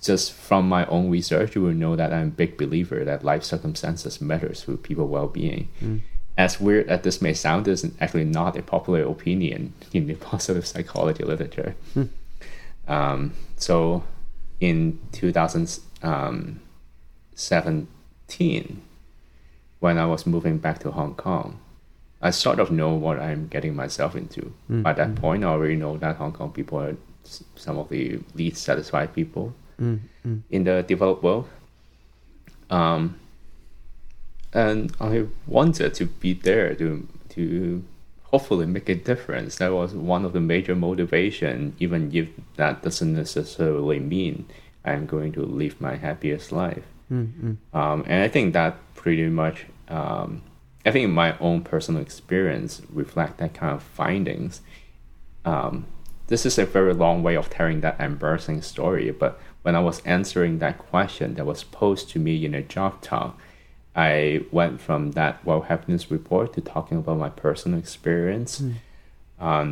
just from my own research, you will know that I'm a big believer that life circumstances matters for people well-being. Mm. As weird as this may sound, this is actually not a popular opinion in the positive psychology literature. Um, so, in 2017, um, when I was moving back to Hong Kong, I sort of know what I'm getting myself into. Mm, By that mm. point, I already know that Hong Kong people are some of the least satisfied people mm, mm. in the developed world. Um, and I wanted to be there to to hopefully make a difference. That was one of the major motivation, even if that doesn't necessarily mean I'm going to live my happiest life. Mm, mm. Um, and I think that pretty much um, I think my own personal experience reflect that kind of findings. Um, this is a very long way of telling that embarrassing story, but when I was answering that question that was posed to me in a job talk, I went from that World Happiness Report to talking about my personal experience, Mm. um,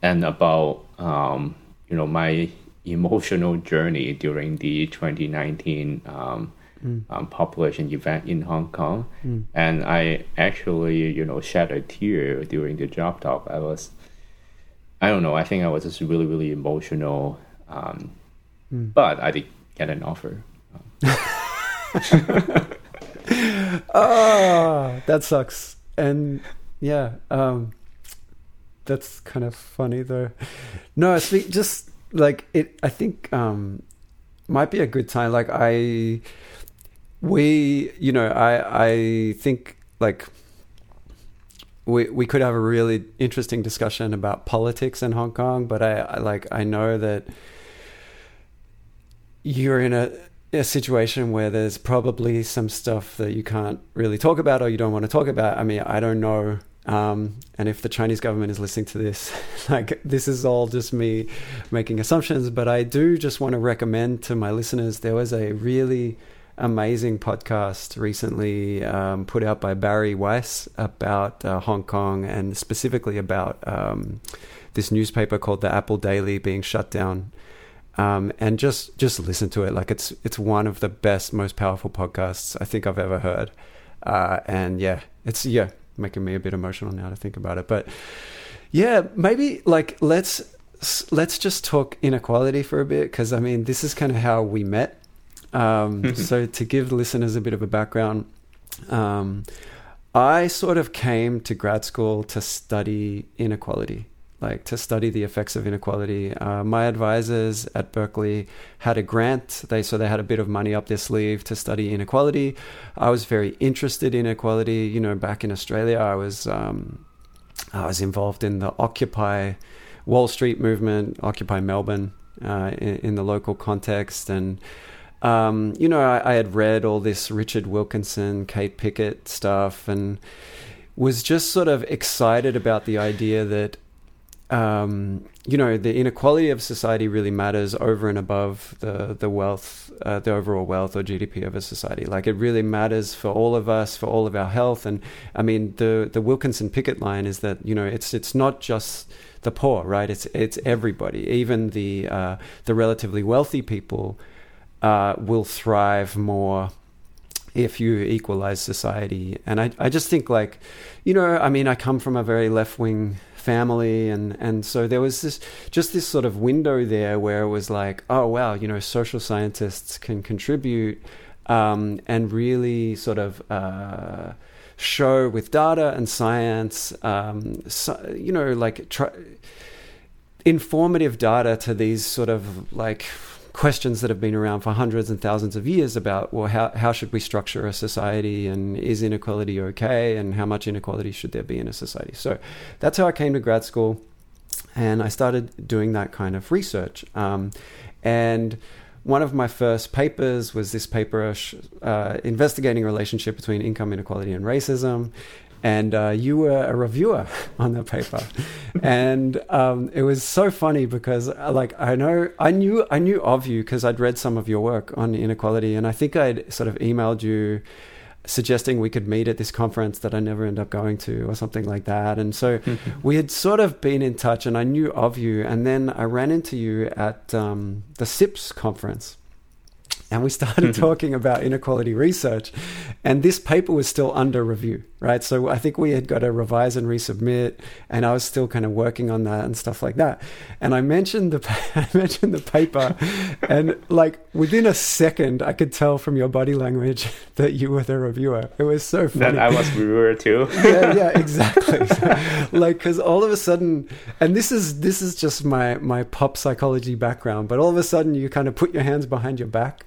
and about um, you know my emotional journey during the 2019 um, Mm. um, population event in Hong Kong, Mm. and I actually you know shed a tear during the job talk. I was, I don't know, I think I was just really really emotional, um, Mm. but I did get an offer. oh, that sucks. And yeah, um, that's kind of funny though. No, I think just like it. I think um, might be a good time. Like I, we, you know, I, I think like we we could have a really interesting discussion about politics in Hong Kong. But I, I like I know that you're in a a situation where there's probably some stuff that you can't really talk about or you don't want to talk about. I mean, I don't know. Um, and if the Chinese government is listening to this, like this is all just me making assumptions, but I do just want to recommend to my listeners there was a really amazing podcast recently um, put out by Bari Weiss about uh, Hong Kong and specifically about um, this newspaper called the Apple Daily being shut down um, and just just listen to it. Like it's it's one of the best, most powerful podcasts I think I've ever heard. Uh, and yeah, it's yeah making me a bit emotional now to think about it. But yeah, maybe like let's let's just talk inequality for a bit because I mean this is kind of how we met. Um, so to give listeners a bit of a background. Um, I sort of came to grad school to study inequality like to study the effects of inequality. Uh, my advisors at Berkeley had a grant. They so they had a bit of money up their sleeve to study inequality. I was very interested in inequality. You know, back in Australia, I was um, I was involved in the Occupy Wall Street movement, Occupy Melbourne, uh, in, in, the local context, and um, you know, I, I had read all this Richard Wilkinson, Kate Pickett stuff, and was just sort of excited about the idea that um, you know, the inequality of society really matters over and above the the wealth, uh, the overall wealth or GDP of a society. Like it really matters for all of us, for all of our health. And I mean, the the Wilkinson Pickett line is that you know it's it's not just the poor, right? It's it's everybody, even the uh, the relatively wealthy people uh, will thrive more if you equalize society. And I I just think like, you know, I mean, I come from a very left wing family and and so there was this just this sort of window there where it was like oh wow you know social scientists can contribute um, and really sort of uh, show with data and science um, so, you know like try, informative data to these sort of like questions that have been around for hundreds and thousands of years about well how how should we structure a society and is inequality okay and how much inequality should there be in a society? So that's how I came to grad school and I started doing that kind of research. Um, and one of my first papers was this paper uh, investigating a relationship between income inequality and racism and uh, you were a reviewer on the paper, and um, it was so funny because uh, like I know I knew I knew of you because I'd read some of your work on inequality, and I think I'd sort of emailed you suggesting we could meet at this conference that I never end up going to or something like that. And so we had sort of been in touch, and I knew of you, and then I ran into you at um, the SIPS conference and we started mm-hmm. talking about inequality research and this paper was still under review right? So i think we had got to revise and resubmit and i was still kind of working on that and stuff like that. And i mentioned the i mentioned the paper and like within a second i could tell from your body language that you were the reviewer. It was so funny. That i was reviewer too. Yeah yeah exactly. Like because all of a sudden and this is this is just my my pop psychology background but all of a sudden you kind of put your hands behind your back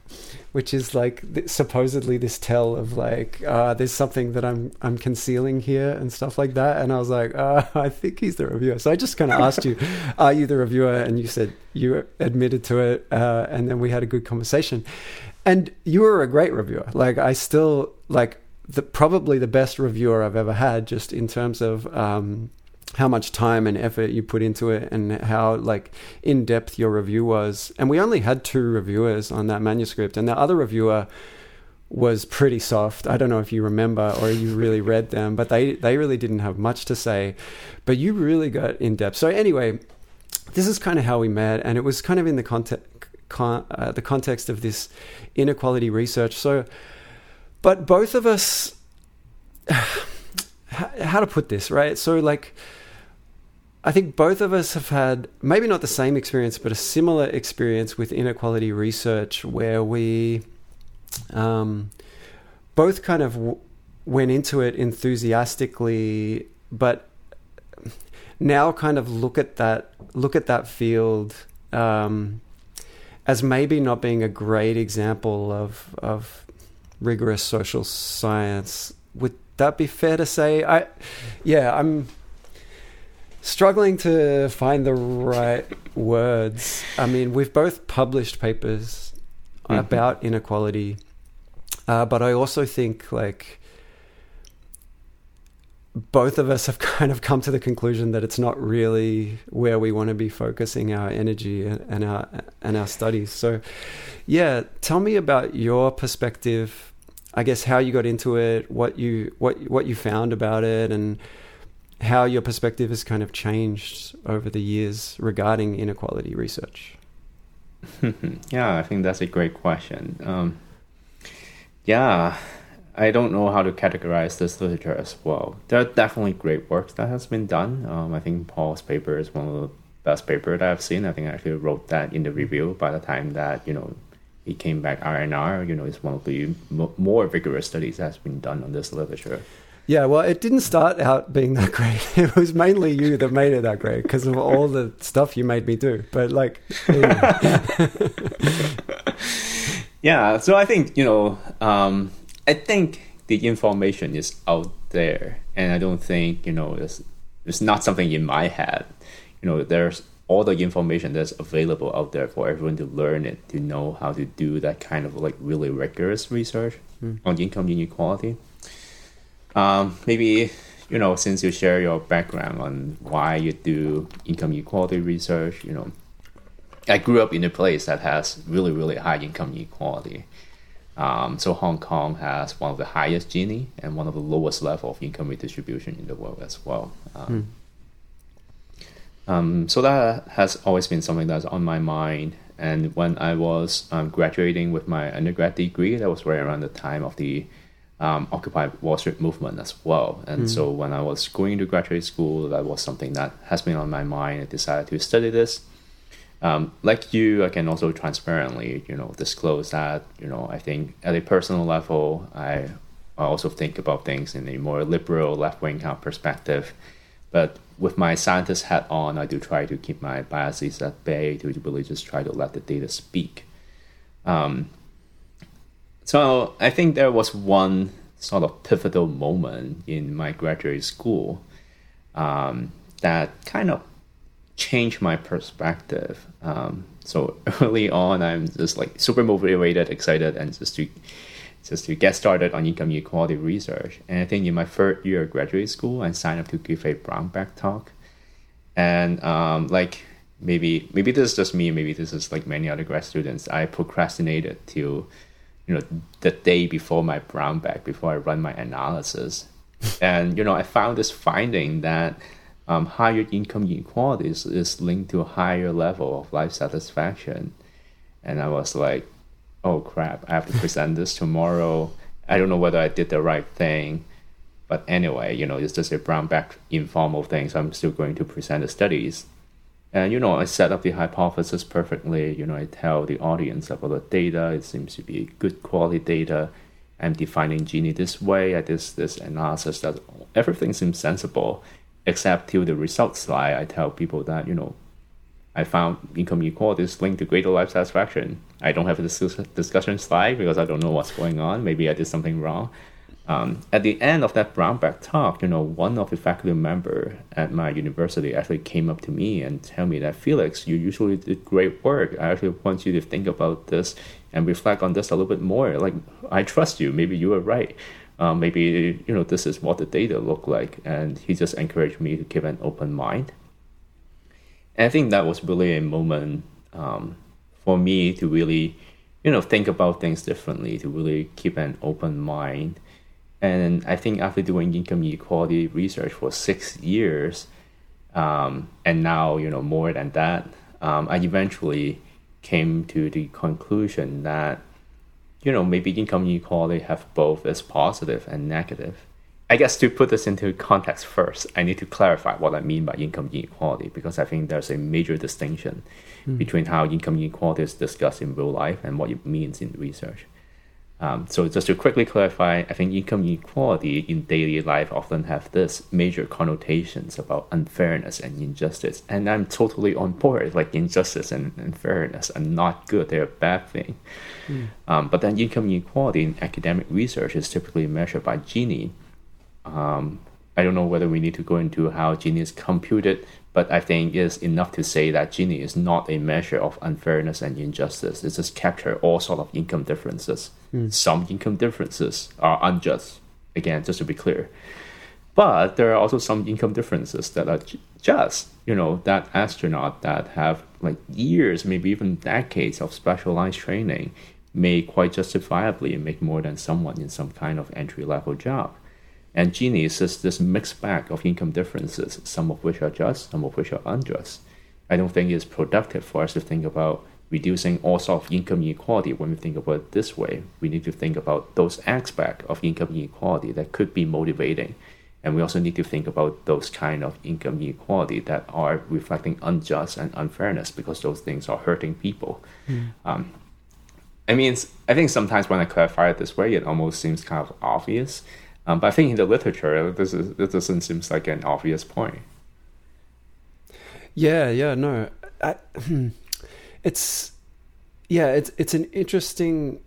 which is like th- supposedly this tell of like uh, there's something that I'm I'm concealing here and stuff like that. And I was like, uh, I think he's the reviewer. So I just kind of asked you, are you the reviewer? And you said you admitted to it, uh, and then we had a good conversation. And you were a great reviewer. Like I still like the probably the best reviewer I've ever had, just in terms of. Um, how much time and effort you put into it and how like in depth your review was and we only had two reviewers on that manuscript and the other reviewer was pretty soft. I don't know if you remember or you really read them, but they they really didn't have much to say. But you really got in depth. So anyway, this is kind of how we met, and it was kind of in the context con- uh, the context of this inequality research. So, but both of us, how to put this right? So like. I think both of us have had maybe not the same experience, but a similar experience with inequality research where we um, both kind of w- went into it enthusiastically, but now kind of look at that look at that field um, as maybe not being a great example of of rigorous social science. Would that be fair to say? I, yeah, I'm struggling to find the right words. I mean, we've both published papers mm-hmm. about inequality. Uh, but I also think like both of us have kind of come to the conclusion that it's not really where we want to be focusing our energy and our and our studies. So, yeah, tell me about your perspective. I guess how you got into it, what you what what you found about it, and how your perspective has kind of changed over the years regarding inequality research. yeah, I think that's a great question. Um, yeah, I don't know how to categorize this literature as well. There are definitely great works that has been done. Um, I think Paul's paper is one of the best paper that I've seen. I think I actually wrote that in the review by the time that you know he came back R&R. You know, it's one of the more vigorous studies that has been done on this literature. Yeah, well, it didn't start out being that great. It was mainly you that made it that great because of all the stuff you made me do. But like, yeah. So I think you know, um, I think the information is out there, and I don't think you know it's it's not something in my head. You know, there's all the information that's available out there for everyone to learn it, to know how to do that kind of like really rigorous research mm. on income inequality. Um, maybe you know, since you share your background on why you do income equality research, you know, I grew up in a place that has really, really high income inequality. Um, so Hong Kong has one of the highest Gini and one of the lowest level of income redistribution in the world as well. Um, mm. um, so that has always been something that's on my mind. And when I was um, graduating with my undergrad degree, that was right around the time of the um, Occupy Wall Street movement as well. And mm. so when I was going to graduate school, that was something that has been on my mind. I decided to study this. Um, like you, I can also transparently, you know, disclose that, you know, I think at a personal level, I, I also think about things in a more liberal, left-wing kind of perspective. But with my scientist hat on, I do try to keep my biases at bay to really just try to let the data speak. Um, so I think there was one sort of pivotal moment in my graduate school um, that kind of changed my perspective. Um, so early on, I'm just like super motivated, excited, and just to just to get started on income inequality research. And I think in my third year of graduate school, I signed up to give a brown bag talk. And um, like maybe maybe this is just me, maybe this is like many other grad students. I procrastinated till you know the day before my brown bag before I run my analysis, and you know I found this finding that um, higher income inequality is, is linked to a higher level of life satisfaction, and I was like, oh crap, I have to present this tomorrow. I don't know whether I did the right thing. But anyway, you know, it's just a brown bag informal thing, so I'm still going to present the studies. And you know, I set up the hypothesis perfectly. You know, I tell the audience about the data. It seems to be good quality data. I'm defining Gini this way. I did this analysis that everything seems sensible, except till the results slide. I tell people that you know, I found income equality is linked to greater life satisfaction. I don't have a discussion slide because I don't know what's going on. Maybe I did something wrong. Um, at the end of that brown bag talk, you know, one of the faculty member at my university actually came up to me and tell me that Felix, you usually did great work. I actually want you to think about this and reflect on this a little bit more. Like, I trust you. Maybe you are right. Um, maybe you know this is what the data look like, and he just encouraged me to keep an open mind. And I think that was really a moment um, for me to really you know, think about things differently, to really keep an open mind. And I think after doing income inequality research for six years, um, and now you know more than that, um, I eventually came to the conclusion that you know maybe income inequality have both as positive and negative. I guess to put this into context first, I need to clarify what I mean by income inequality because I think there's a major distinction mm. between how income inequality is discussed in real life and what it means in research. Um, so just to quickly clarify, I think income inequality in daily life often have this major connotations about unfairness and injustice. And I'm totally on board, like injustice and unfairness are not good, they're a bad thing. Mm. Um, but then income inequality in academic research is typically measured by Gini. Um, I don't know whether we need to go into how Gini is computed, but I think it's enough to say that Gini is not a measure of unfairness and injustice. It just captures all sort of income differences. Mm. Some income differences are unjust. Again, just to be clear. But there are also some income differences that are just, you know, that astronaut that have like years, maybe even decades of specialized training may quite justifiably make more than someone in some kind of entry level job. And Gini is just this mixed bag of income differences, some of which are just, some of which are unjust. I don't think it's productive for us to think about reducing all sorts of income inequality when we think about it this way. We need to think about those aspects of income inequality that could be motivating. And we also need to think about those kind of income inequality that are reflecting unjust and unfairness because those things are hurting people. Mm. Um, I mean, I think sometimes when I clarify it this way, it almost seems kind of obvious. Um, but I think in the literature, this is this doesn't seem like an obvious point. Yeah, yeah, no, I, it's yeah, it's it's an interesting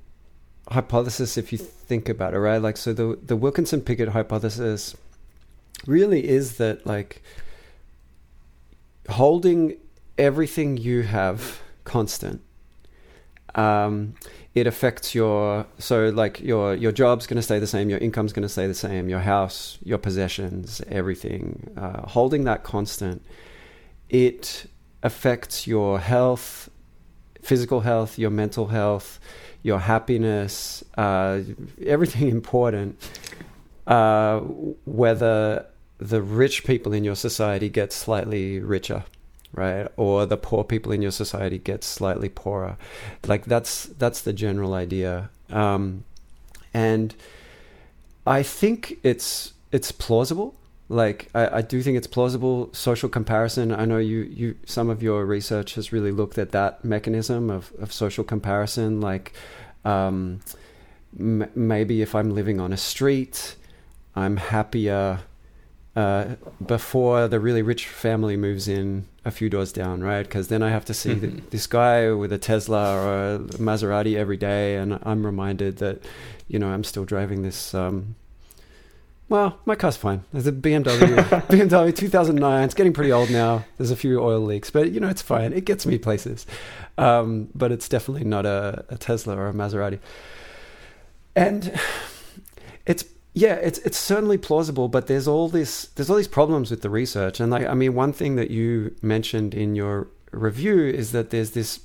hypothesis if you think about it, right? Like, so the the Wilkinson Pickett hypothesis really is that like holding everything you have constant um, it affects your so like your your job's going to stay the same your income's going to stay the same your house your possessions everything uh, holding that constant it affects your health physical health your mental health your happiness uh, everything important uh, whether the rich people in your society get slightly richer right? Or the poor people in your society get slightly poorer. Like that's that's the general idea. Um, and I think it's it's plausible. Like I, I do think it's plausible. Social comparison. I know you you some of your research has really looked at that mechanism of of social comparison. Like um, m- maybe if I'm living on a street, I'm happier uh, before the really rich family moves in a few doors down, right? Because then I have to see mm-hmm. this guy with a Tesla or a Maserati every day, and I'm reminded that, you know, I'm still driving this. Um, well, my car's fine. There's a BMW, BMW 2009. It's getting pretty old now. There's a few oil leaks, but you know it's fine. It gets me places, um, but it's definitely not a, a Tesla or a Maserati. And it's yeah, it's it's certainly plausible, but there's all this there's all these problems with the research, and like I mean, one thing that you mentioned in your review is that there's this.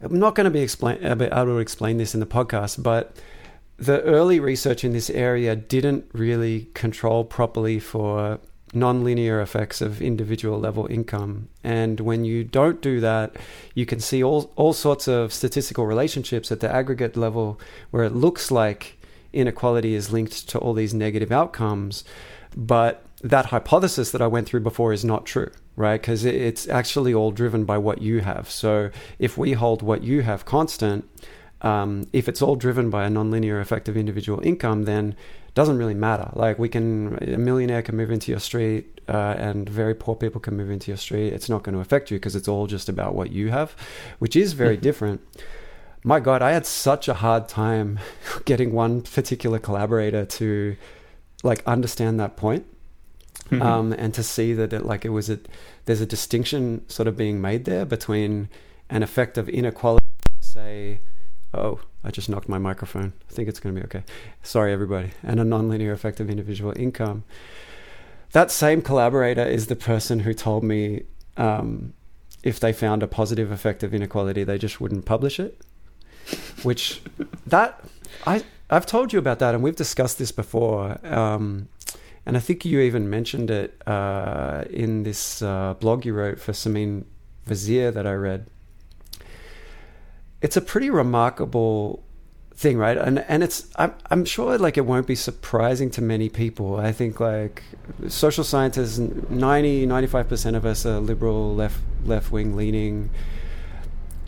I'm not going to be explain uh, able to explain this in the podcast, but the early research in this area didn't really control properly for nonlinear effects of individual level income. And when you don't do that, you can see all, all sorts of statistical relationships at the aggregate level where it looks like inequality is linked to all these negative outcomes. But that hypothesis that I went through before is not true, right? Because it's actually all driven by what you have. So if we hold what you have constant, um, if it's all driven by a nonlinear effect of individual income, then it doesn't really matter. Like we can, a millionaire can move into your street, uh, and very poor people can move into your street. It's not going to affect you because it's all just about what you have, which is very different my God, I had such a hard time getting one particular collaborator to like understand that point. Mm-hmm. Um, and to see that it, like it was a there's a distinction sort of being made there between an effect of inequality say oh i just knocked my microphone i think it's going to be okay sorry everybody and a nonlinear effect of individual income that same collaborator is the person who told me um, if they found a positive effect of inequality they just wouldn't publish it which that I I've told you about that, and we've discussed this before. Um, and I think you even mentioned it uh, in this uh, blog you wrote for Simine Vazire that I read. It's a pretty remarkable thing, right? And and it's I'm I'm sure like it won't be surprising to many people. I think like social scientists 90 95% of us are liberal left left wing leaning.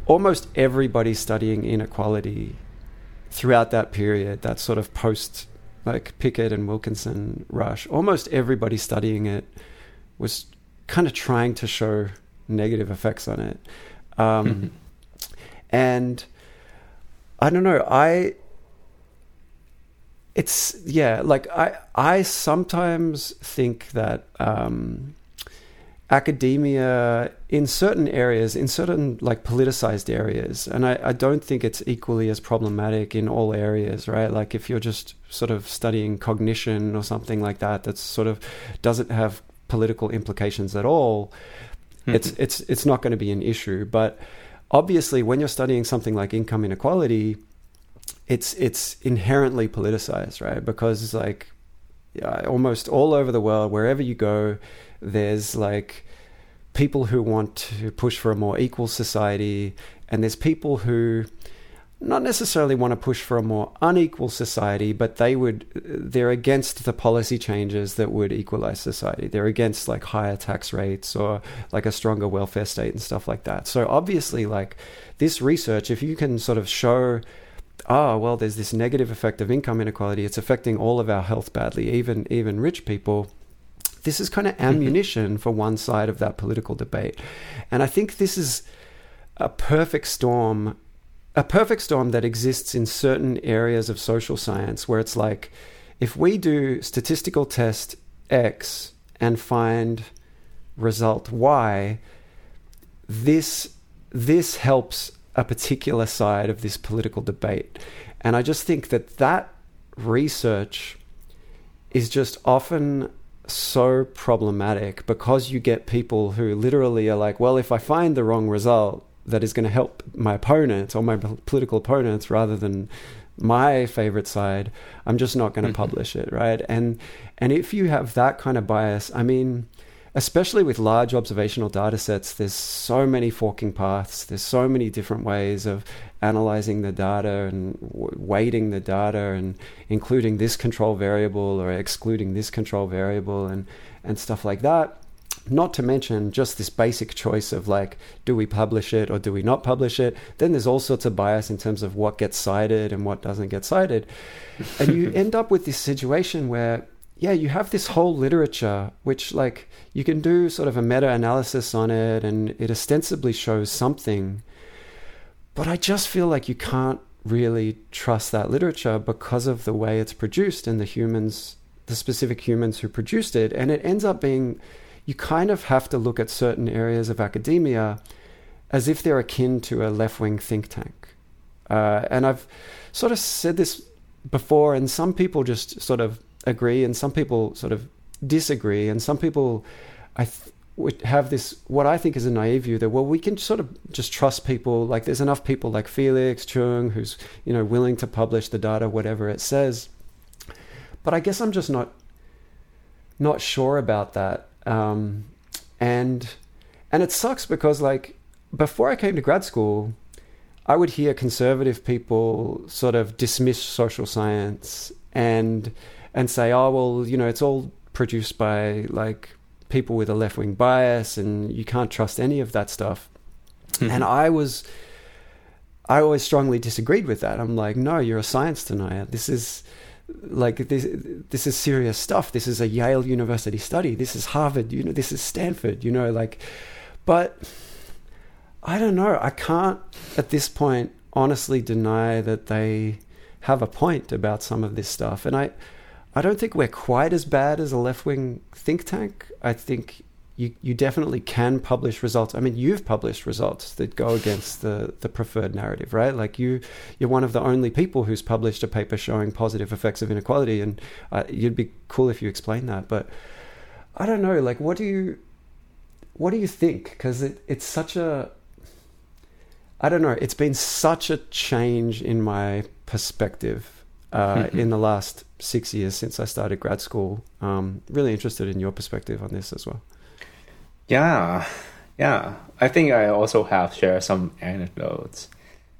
Almost everybody studying inequality throughout that period, that sort of post like Pickett and Wilkinson rush, almost everybody studying it was kind of trying to show negative effects on it. Um, mm-hmm. And I don't know, I it's yeah, like I I sometimes think that um, academia in certain areas, in certain like politicized areas, and I, I don't think it's equally as problematic in all areas, right? Like if you're just sort of studying cognition or something like that, that sort of doesn't have political implications at all, mm-hmm. it's it's it's not going to be an issue. But obviously, when you're studying something like income inequality, it's it's inherently politicized, right? Because like yeah, almost all over the world, wherever you go, there's like people who want to push for a more equal society, and there's people who not necessarily want to push for a more unequal society, but they would they're against the policy changes that would equalize society. They're against like higher tax rates or like a stronger welfare state and stuff like that. So obviously like this research if you can sort of show oh well there's this negative effect of income inequality, it's affecting all of our health badly, even even rich people this is kind of mm-hmm. ammunition for one side of that political debate. And I think this is a perfect storm, a perfect storm that exists in certain areas of social science where it's like, if we do statistical test X and find result Y, this this helps a particular side of this political debate. And I just think that that research is just often so problematic because you get people who literally are like, well, if I find the wrong result that is going to help my opponents or my political opponents rather than my favorite side, I'm just not going to mm-hmm. publish it, right? And and if you have that kind of bias, I mean, especially with large observational data sets, there's so many forking paths. There's so many different ways of analyzing the data and weighting the data and including this control variable or excluding this control variable and, and stuff like that. Not to mention just this basic choice of like, do we publish it or do we not publish it? Then there's all sorts of bias in terms of what gets cited and what doesn't get cited. and you end up with this situation where yeah, you have this whole literature which, like, you can do sort of a meta analysis on it and it ostensibly shows something. But I just feel like you can't really trust that literature because of the way it's produced and the humans, the specific humans who produced it. And it ends up being, you kind of have to look at certain areas of academia as if they're akin to a left wing think tank. Uh, and I've sort of said this before, and some people just sort of agree and some people sort of disagree and some people I th- have this what I think is a naive view that well we can sort of just trust people like there's enough people like Felix Cheung who's you know willing to publish the data whatever it says. But I guess I'm just not not sure about that um, and and it sucks because like before I came to grad school I would hear conservative people sort of dismiss social science and and say, oh, well, you know, it's all produced by like people with a left wing bias and you can't trust any of that stuff. Mm-hmm. And I was, I always strongly disagreed with that. I'm like, no, you're a science denier. This is like this this is serious stuff this is a Yale University study this is Harvard you know this is Stanford you know like but I don't know I can't at this point honestly deny that they have a point about some of this stuff and I I don't think we're quite as bad as a left wing think tank. I think you, you definitely can publish results. I mean, you've published results that go against the, the preferred narrative, right? Like you, you're one of the only people who's published a paper showing positive effects of inequality, and uh, you'd be cool if you explained that. But I don't know, like, what do you, what do you think? Because it, it's such a, I don't know. It's been such a change in my perspective uh, in the last six years since I started grad school. Um, really interested in your perspective on this as well. Yeah, yeah. I think I also have shared some anecdotes,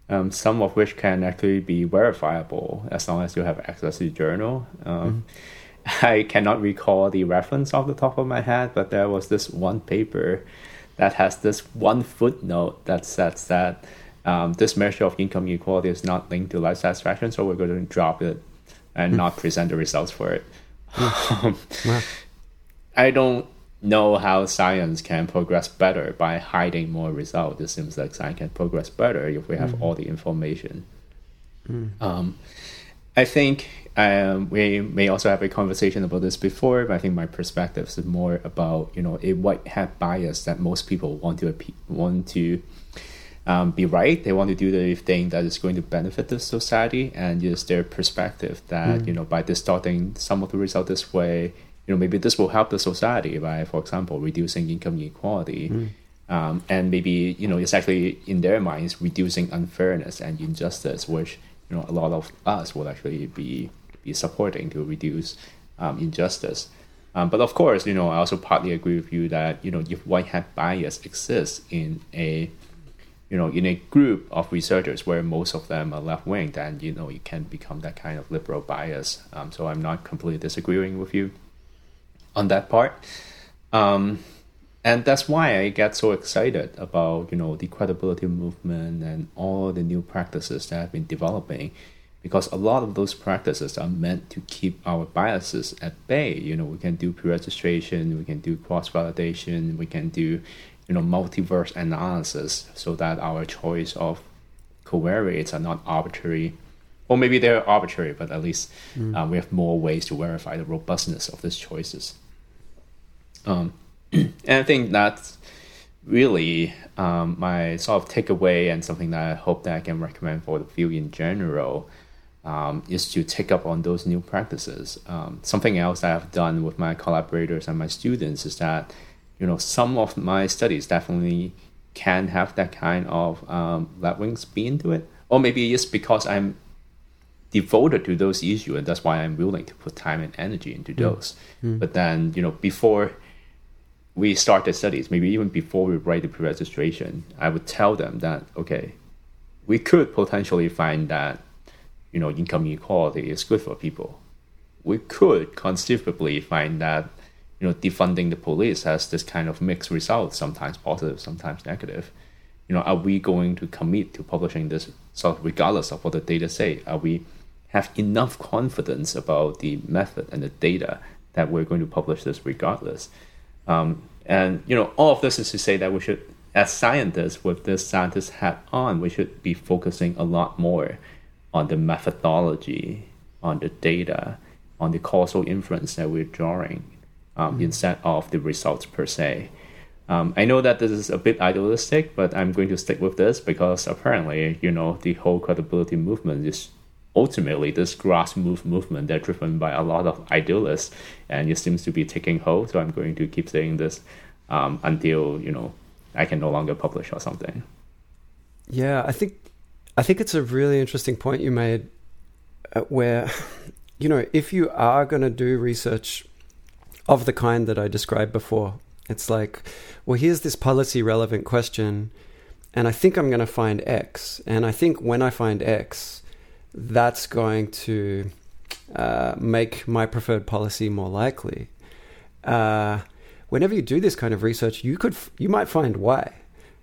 um, some of which can actually be verifiable as long as you have access to the journal. Um, I cannot recall the reference off the top of my head, but there was this one paper that has this one footnote that says that um, this measure of income inequality is not linked to life satisfaction, so we're going to drop it and not present the results for it. Um, I don't know how science can progress better by hiding more results. It seems like science can progress better if we have all the information. Um, I think um, we may also have a conversation about this before, but I think my perspective is more about you know a white hat bias that most people want to appe- want to um, be right. They want to do the thing that is going to benefit the society, and use their perspective that you know by distorting some of the result this way, you know maybe this will help the society by, for example, reducing income inequality. Um, and maybe you know it's actually in their minds reducing unfairness and injustice, which you know a lot of us will actually be be supporting to reduce um, injustice. Um, but of course, you know I also partly agree with you that you know if white hat bias exists in a you know in a group of researchers where most of them are left wing, then you know it can become that kind of liberal bias. Um, so I'm not completely disagreeing with you on that part. Um, and that's why I get so excited about you know the credibility movement and all the new practices that have been developing, because a lot of those practices are meant to keep our biases at bay. You know, we can do pre-registration, we can do cross-validation, we can do you know multiverse analysis, so that our choice of covariates are not arbitrary. Or maybe they're arbitrary, but at least uh, we have more ways to verify the robustness of these choices. Um, and I think that's really um, my sort of takeaway and something that I hope that I can recommend for the field in general um, is to take up on those new practices. Um, something else that I've done with my collaborators and my students is that you know some of my studies definitely can have that kind of um, left wing spin to it, or maybe it's because I'm devoted to those issues and that's why I'm willing to put time and energy into those. But then you know before we start the studies, maybe even before we write the pre-registration, I would tell them that okay, we could potentially find that you know income inequality is good for people. We could conceivably find that you know defunding the police has this kind of mixed results, sometimes positive, sometimes negative. You know, are we going to commit to publishing this sort of regardless of what the data say? Are we have enough confidence about the method and the data that we're going to publish this regardless? Um, and you know, all of this is to say that we should, as scientists with this scientist hat on, we should be focusing a lot more on the methodology, on the data, on the causal inference that we're drawing, um, instead of the results per se. Um, I know that this is a bit idealistic, but I'm going to stick with this because apparently, you know, the whole credibility movement is ultimately this grassroots movement that's driven by a lot of idealists, and it seems to be taking hold. So I'm going to keep saying this um, until you know I can no longer publish or something. Yeah, I think I think it's a really interesting point you made, uh, where you know if you are going to do research of the kind that I described before, it's like, well, here's this policy relevant question, and I think I'm going to find X, and I think when I find X, that's going to uh, make my preferred policy more likely. Uh, whenever you do this kind of research, you could you might find Y,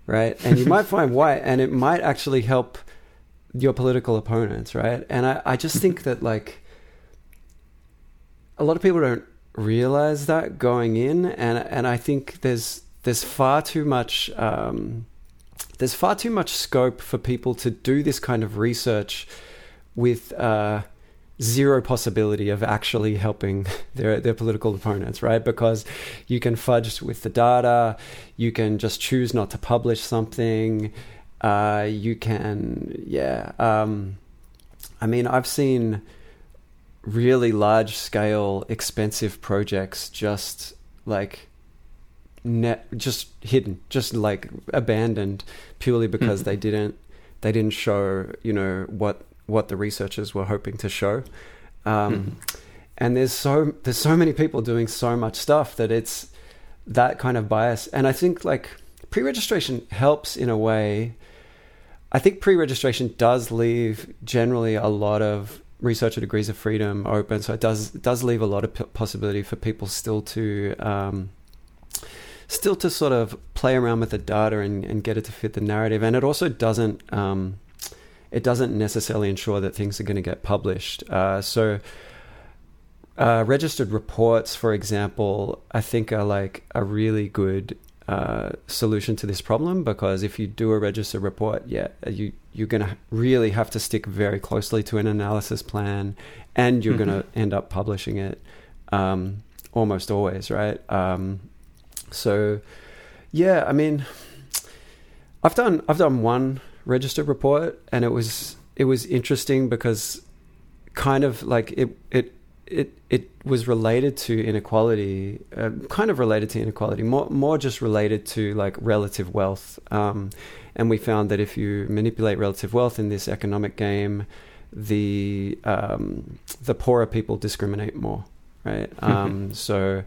right? And you might find Y, and it might actually help your political opponents, right? And I, I just think that like a lot of people don't realize that going in, and and I think there's there's far too much um, there's far too much scope for people to do this kind of research with uh, zero possibility of actually helping their their political opponents, right? Because you can fudge with the data, you can just choose not to publish something, uh, you can, yeah. Um, I mean, I've seen really large scale, expensive projects just like net, just hidden, just like abandoned purely because they didn't they didn't show you know what what the researchers were hoping to show. Um, mm-hmm. And there's so there's so many people doing so much stuff that it's that kind of bias. And I think like pre-registration helps in a way. I think pre-registration does leave generally a lot of researcher degrees of freedom open, so it does it does leave a lot of possibility for people still to um, still to sort of play around with the data and, and get it to fit the narrative. And it also doesn't um, it doesn't necessarily ensure that things are going to get published. Uh, so. Uh, registered reports, for example, I think are like a really good uh, solution to this problem because if you do a registered report, yeah, you you're going to really have to stick very closely to an analysis plan, and you're mm-hmm. going to end up publishing it um, almost always, right? Um, so, yeah, I mean, I've done I've done one registered report, and it was it was interesting because kind of like it it it it was related to inequality, uh, kind of related to inequality, more more just related to like relative wealth. Um, and we found that if you manipulate relative wealth in this economic game, the um, the poorer people discriminate more, right? Um, so,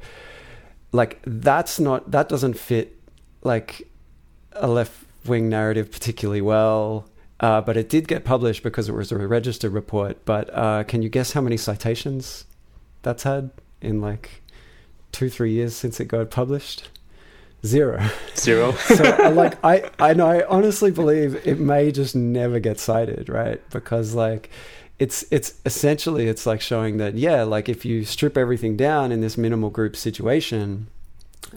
like that's not that doesn't fit like a left wing narrative particularly well. Uh, but it did get published because it was a registered report. But uh, can you guess how many citations that's had in like two, three years since it got published? Zero. Zero. so like I, I know I honestly believe it may just never get cited, right? Because like it's it's essentially it's like showing that yeah, like if you strip everything down in this minimal group situation,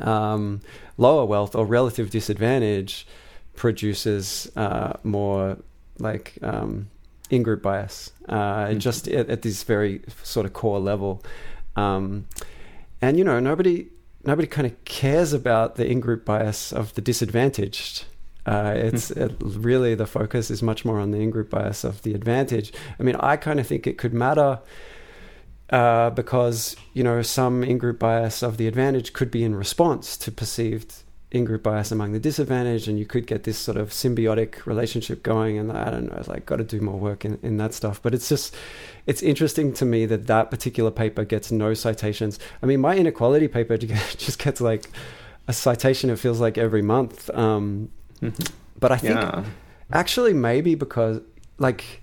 um, lower wealth or relative disadvantage produces uh, more like um, in group bias, uh, mm-hmm. just at, at, this very sort of core level. Um, and you know, nobody nobody kind of cares about the in group bias of the disadvantaged. Uh, it's hmm. it, really the focus is much more on the in group bias of the advantage. I mean, I kind of think it could matter uh, because you know some in group bias of the advantage could be in response to perceived in-group bias among the disadvantaged and you could get this sort of symbiotic relationship going and i don't know like got to do more work in, in that stuff but it's just it's interesting to me that that particular paper gets no citations i mean my inequality paper just gets like a citation it feels like every month um, mm-hmm. but i think yeah. actually maybe because like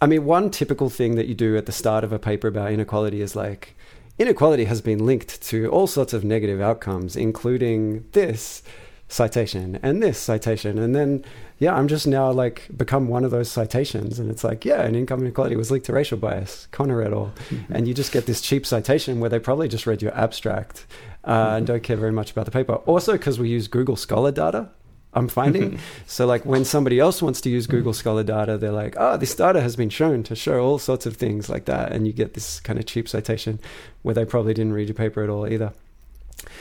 i mean one typical thing that you do at the start of a paper about inequality is like inequality has been linked to all sorts of negative outcomes, including this citation and this citation. And then, yeah, I'm just now like become one of those citations. And it's like, yeah, an income inequality was linked to racial bias, Connor et al. Mm-hmm. And you just get this cheap citation where they probably just read your abstract uh, mm-hmm. and don't care very much about the paper. Also, because we use Google Scholar data. I'm finding. so, like when somebody else wants to use Google Scholar data, they're like, "Oh, this data has been shown to show all sorts of things like that," and you get this kind of cheap citation where they probably didn't read your paper at all either.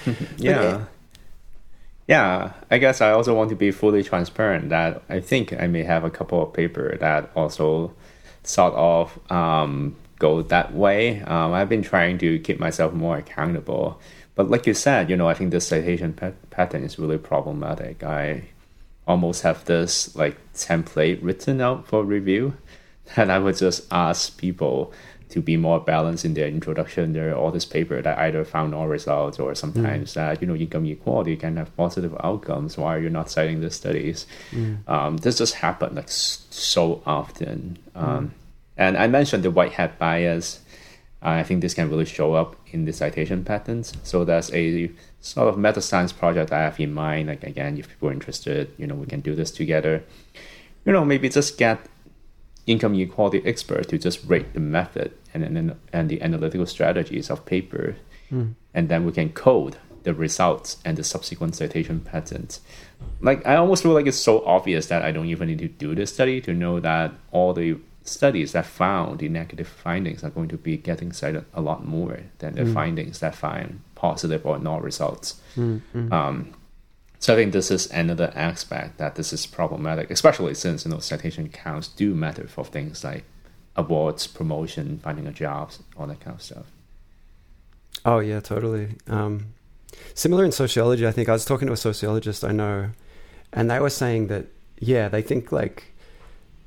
yeah. yeah, I guess I also want to be fully transparent that I think I may have a couple of paper that also sort of um, go that way. Um, I've been trying to keep myself more accountable but like you said, you know, I think the citation pattern is really problematic. I almost have this like template written out for review and I would just ask people to be more balanced in their introduction. There are all this paper that either found no results or sometimes mm. that, you know, income equality can have positive outcomes. Why are you not citing the studies? Mm. Um, this just happened like so often. Um, mm. And I mentioned the white hat bias. I think this can really show up in the citation patterns. So that's a sort of meta science project I have in mind. Like again, if people are interested, you know, we can do this together. You know, maybe just get income inequality expert to just rate the method and and, and the analytical strategies of paper, mm. and then we can code the results and the subsequent citation patterns. Like I almost feel like it's so obvious that I don't even need to do this study to know that all the studies that found the negative findings are going to be getting cited a lot more than the mm. findings that find positive or no results. Mm, mm. Um, so I think this is another aspect that this is problematic, especially since you know citation counts do matter for things like awards, promotion, finding a job, all that kind of stuff. Oh yeah, totally. Um, similar in sociology, I think I was talking to a sociologist I know, and they were saying that yeah, they think like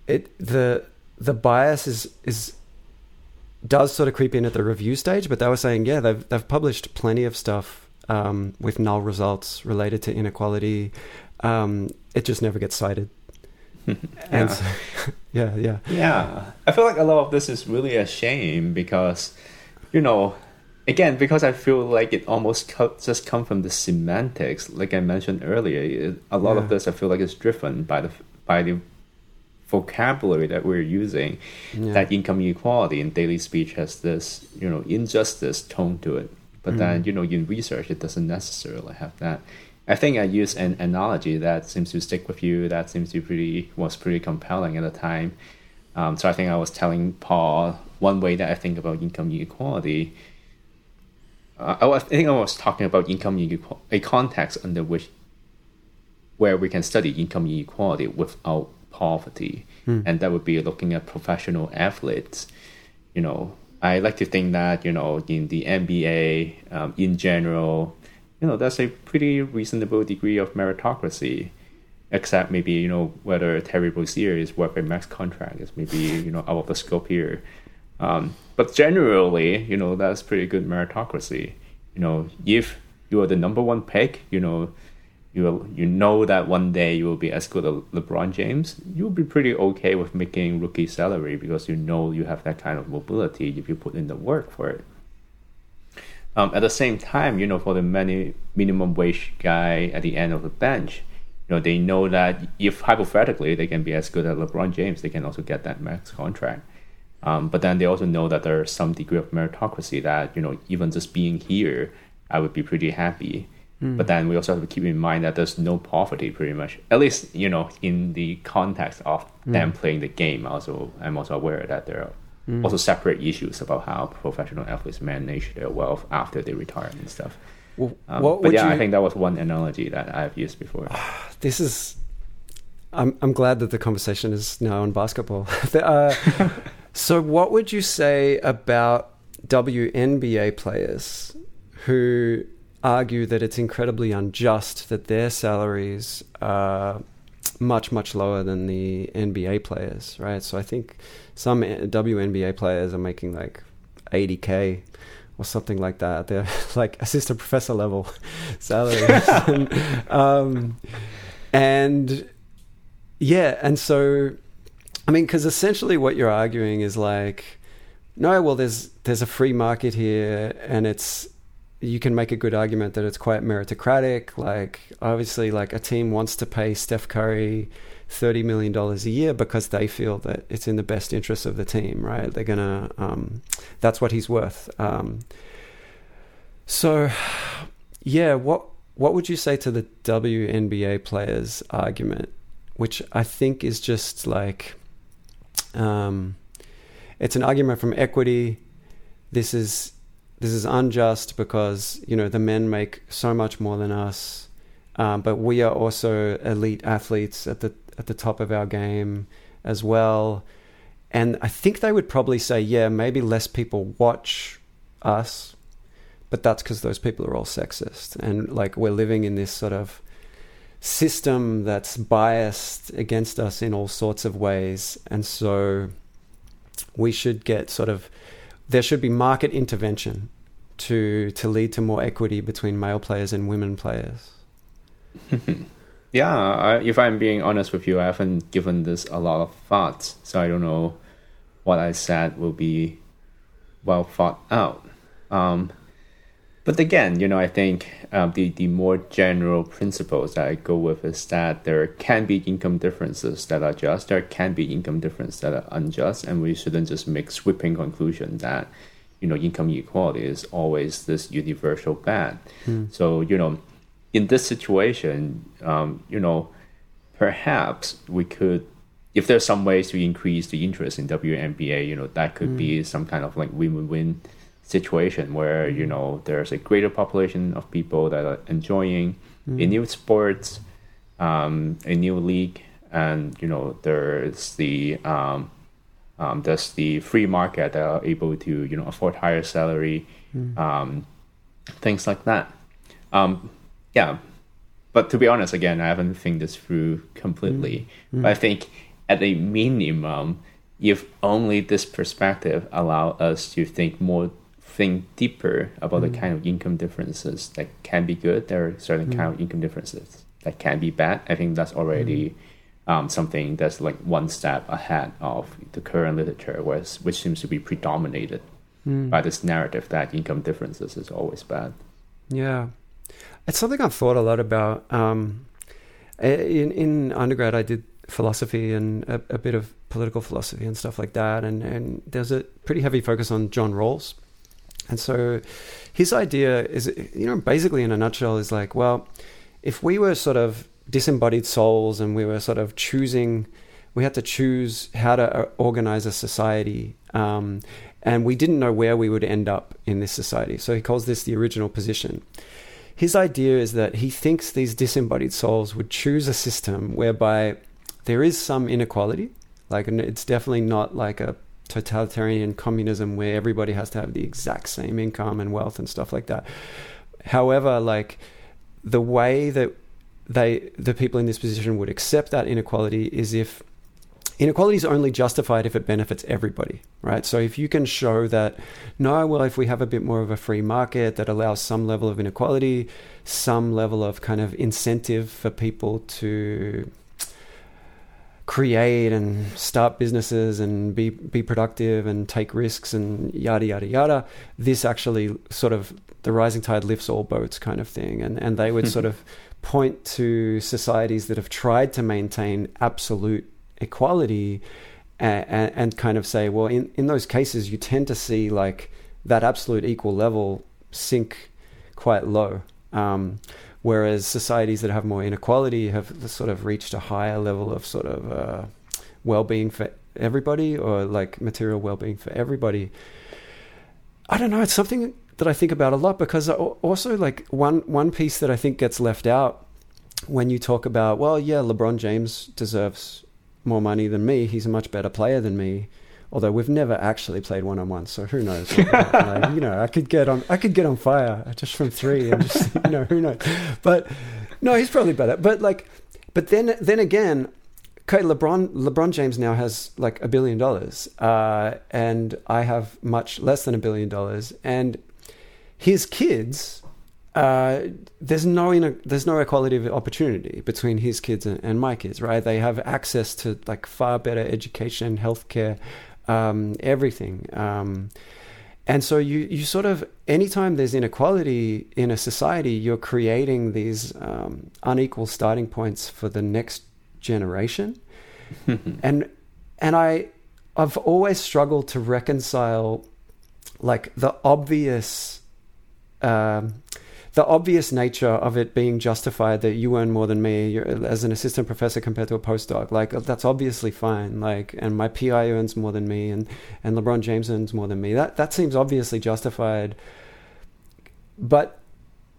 it the the bias is is does sort of creep in at the review stage, but they were saying, yeah, they've they've published plenty of stuff um, with null results related to inequality. Um, it just never gets cited. yeah. And so- yeah, yeah, Yeah, I feel like a lot of this is really a shame because, you know, again because I feel like it almost co- just come from the semantics. Like I mentioned earlier, it, a lot Yeah. of this I feel like is driven by the by the vocabulary that we're using. yeah. That income inequality in daily speech has this, you know, injustice tone to it. But then, you know, in research, it doesn't necessarily have that. I think I used an analogy that seems to stick with you. That seems to be pretty was pretty compelling at the time. Um, so I think I was telling Paul one way that I think about income inequality. Uh, I, was, I think I was talking about income inequality, a context under which where we can study income inequality without poverty, and that would be looking at professional athletes. You know, I like to think that you know in the NBA um, in general, you know, that's a pretty reasonable degree of meritocracy. Except maybe you know whether Terry Rozier is worth a max contract is maybe you know out of the scope here. Um, but generally, you know, that's pretty good meritocracy. You know, if you are the number one pick, you know, you you know that one day you will be as good as LeBron James. You'll be pretty okay with making rookie salary because you know you have that kind of mobility if you put in the work for it. Um, at the same time, you know, for the many minimum wage guy at the end of the bench, you know, they know that if hypothetically they can be as good as LeBron James, they can also get that max contract. Um, but then they also know that there's some degree of meritocracy that, you know, even just being here, I would be pretty happy. But then we also have to keep in mind that there's no poverty pretty much, at least, you know, in the context of them playing the game. Also, I'm also aware that there are also separate issues about how professional athletes manage their wealth after they retire and stuff. Well, Um, what but yeah, I think that was one analogy that I've used before. this is I'm I'm glad that the conversation is now on basketball. Uh, so what would you say about WNBA players who argue that it's incredibly unjust that their salaries are much much lower than the NBA players, right? So I think some WNBA players are making like 80k or something like that. They're like assistant professor level salaries. and, um, and yeah, and so I mean, because essentially what you're arguing is like, no, well, there's there's a free market here, and it's you can make a good argument that it's quite meritocratic. Like, obviously, like a team wants to pay Steph Curry thirty million dollars a year because they feel that it's in the best interest of the team, right? They're gonna, um, that's what he's worth. Um, so, yeah, what what would you say to the WNBA players' argument, which I think is just like, um, it's an argument from equity. This is this is unjust because you know the men make so much more than us, um, but we are also elite athletes at the at the top of our game as well. And I think they would probably say, yeah, maybe less people watch us, but that's because those people are all sexist and like we're living in this sort of system that's biased against us in all sorts of ways, and so we should get sort of there should be market intervention to to lead to more equity between male players and women players. Yeah, I, if I'm being honest with you, I haven't given this a lot of thought, so I don't know what I said will be well thought out. Um, but again, you know, I think um, the the more general principles that I go with is that there can be income differences that are just, there can be income differences that are unjust, and we shouldn't just make sweeping conclusion that you know income inequality is always this universal bad. So you know, in this situation, um, you know, perhaps we could, if there's some ways to increase the interest in WNBA, you know, that could be some kind of like win-win-win situation where you know there's a greater population of people that are enjoying a new sports, um, a new league, and you know there's the um, um, there's the free market that are able to you know afford higher salary, um, things like that. Um, yeah, but to be honest, again, I haven't think this through completely. But I think at a minimum, if only this perspective allow us to think more think deeper about mm. the kind of income differences that can be good there are certain mm. kind of income differences that can be bad i think that's already mm. um, something that's like one step ahead of the current literature which, which seems to be predominated mm. by this narrative that income differences is always bad yeah it's something i've thought a lot about um, in, in undergrad i did philosophy and a, a, bit of political philosophy and stuff like that. And, and there's a pretty heavy focus on John Rawls. And so his idea is, you know, basically in a nutshell, is like, well, if we were sort of disembodied souls and we were sort of choosing, we had to choose how to uh, organize a society. Um, and we didn't know where we would end up in this society. So he calls this the original position his idea is that he thinks these disembodied souls would choose a system whereby there is some inequality. Like, it's definitely not like a totalitarian communism where everybody has to have the exact same income and wealth and stuff like that. However, like the way that they, the people in this position would accept that inequality is if inequality is only justified if it benefits everybody, right? So if you can show that, no, well, if we have a bit more of a free market that allows some level of inequality, some level of kind of incentive for people to create and start businesses and be be productive and take risks and yada yada yada. This actually sort of the rising tide lifts all boats kind of thing. And and they would sort of point to societies that have tried to maintain absolute equality and, and, kind of say well in in those cases you tend to see like that absolute equal level sink quite low. Um, whereas societies that have more inequality have sort of reached a higher level of sort of uh, well-being for everybody or like material well-being for everybody. I don't know it's something that i think about a lot because also like one one piece that i think gets left out when you talk about well yeah lebron james deserves more money than me. He's a much better player than me although we've never actually played one on one, so who knows? like, you know, I could get on, I could get on fire just from three, and just you know, who knows? But no, he's probably better. But like, but then then again, okay, LeBron LeBron James now has like a billion dollars, uh, and I have much less than a billion dollars, and his kids. Uh, there's no there's no equality of opportunity between his kids and, and my kids, right? They have access to like far better education, healthcare, um, everything. Um, and so you, you sort of anytime there's inequality in a society, you're creating these um, unequal starting points for the next generation. and and I I've always struggled to reconcile like the obvious um, the obvious nature of it being justified that you earn more than me as an assistant professor compared to a postdoc, like that's obviously fine. Like, and my PI earns more than me, and and LeBron James earns more than me. That that seems obviously justified. But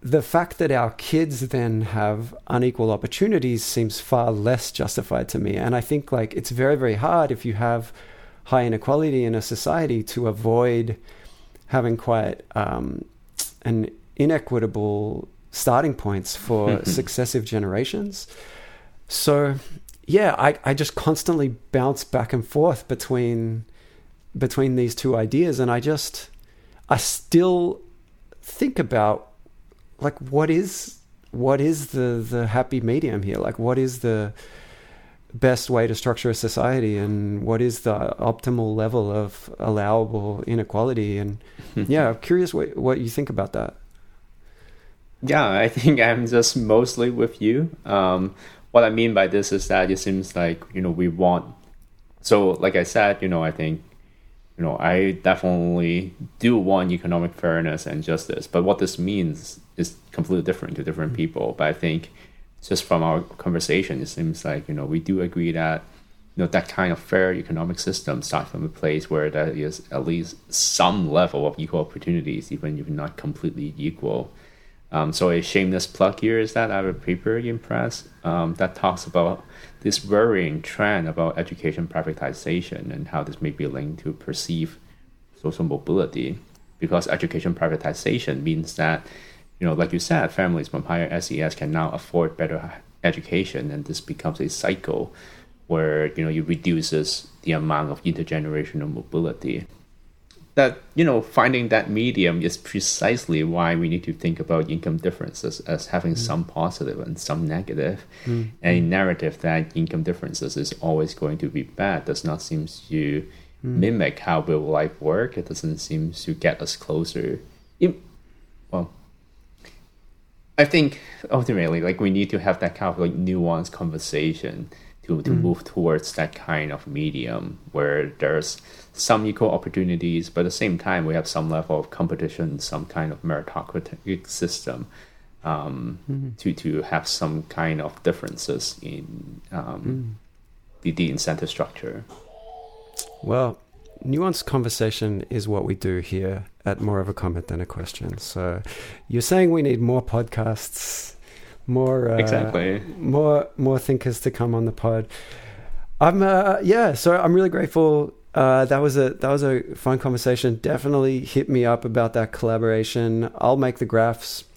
the fact that our kids then have unequal opportunities seems far less justified to me. And I think like it's very very hard if you have high inequality in a society to avoid having quite um, an inequitable starting points for successive generations. So, yeah, I, I just constantly bounce back and forth between between these two ideas, and I just I still think about like what is what is the the happy medium here? Like, what is the best way to structure a society and what is the optimal level of allowable inequality and yeah i'm curious what, what you think about that yeah, I think I'm just mostly with you. Um, what I mean by this is that it seems like you know we want. So, like I said, you know, I think you know I definitely do want economic fairness and justice, but what this means is completely different to different mm-hmm. people. But I think just from our conversation, it seems like you know we do agree that you know that kind of fair economic system starts from a place where there is at least some level of equal opportunities, even if not completely equal. Um, so a shameless plug here is that I have a paper in press um, that talks about this worrying trend about education privatization and how this may be linked to perceived social mobility. Because education privatization means that, you know, like you said, families from higher SES can now afford better education, and this becomes a cycle where you know it reduces the amount of intergenerational mobility that you know finding that medium is precisely why we need to think about income differences as having mm. some positive and some negative. Mm. A narrative that income differences is always going to be bad does not seem to mm. mimic how will life work. It doesn't seem to get us closer. It, well, I think ultimately, like we need to have that kind of like nuanced conversation to to mm. move towards that kind of medium where there's some equal opportunities, but at the same time we have some level of competition, some kind of meritocratic system. Um, mm. to to have some kind of differences in um, mm. the, the incentive structure. Well, nuanced conversation is what we do here at more of a comment than a question. So you're saying we need more podcasts, more uh, exactly more more thinkers to come on the pod. I'm uh, yeah, so I'm really grateful. Uh, that was a that was a fun conversation. Definitely hit me up about that collaboration. I'll make the graphs.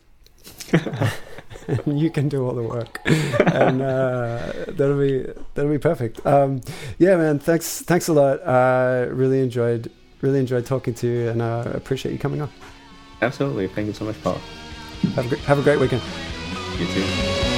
you can do all the work, and uh, that'll be that'll be perfect. Um, yeah, man. Thanks, thanks a lot. Uh, really enjoyed really enjoyed talking to you, and uh, appreciate you coming on. Absolutely. Thank you so much, Paul. Have a, have a great weekend. You too.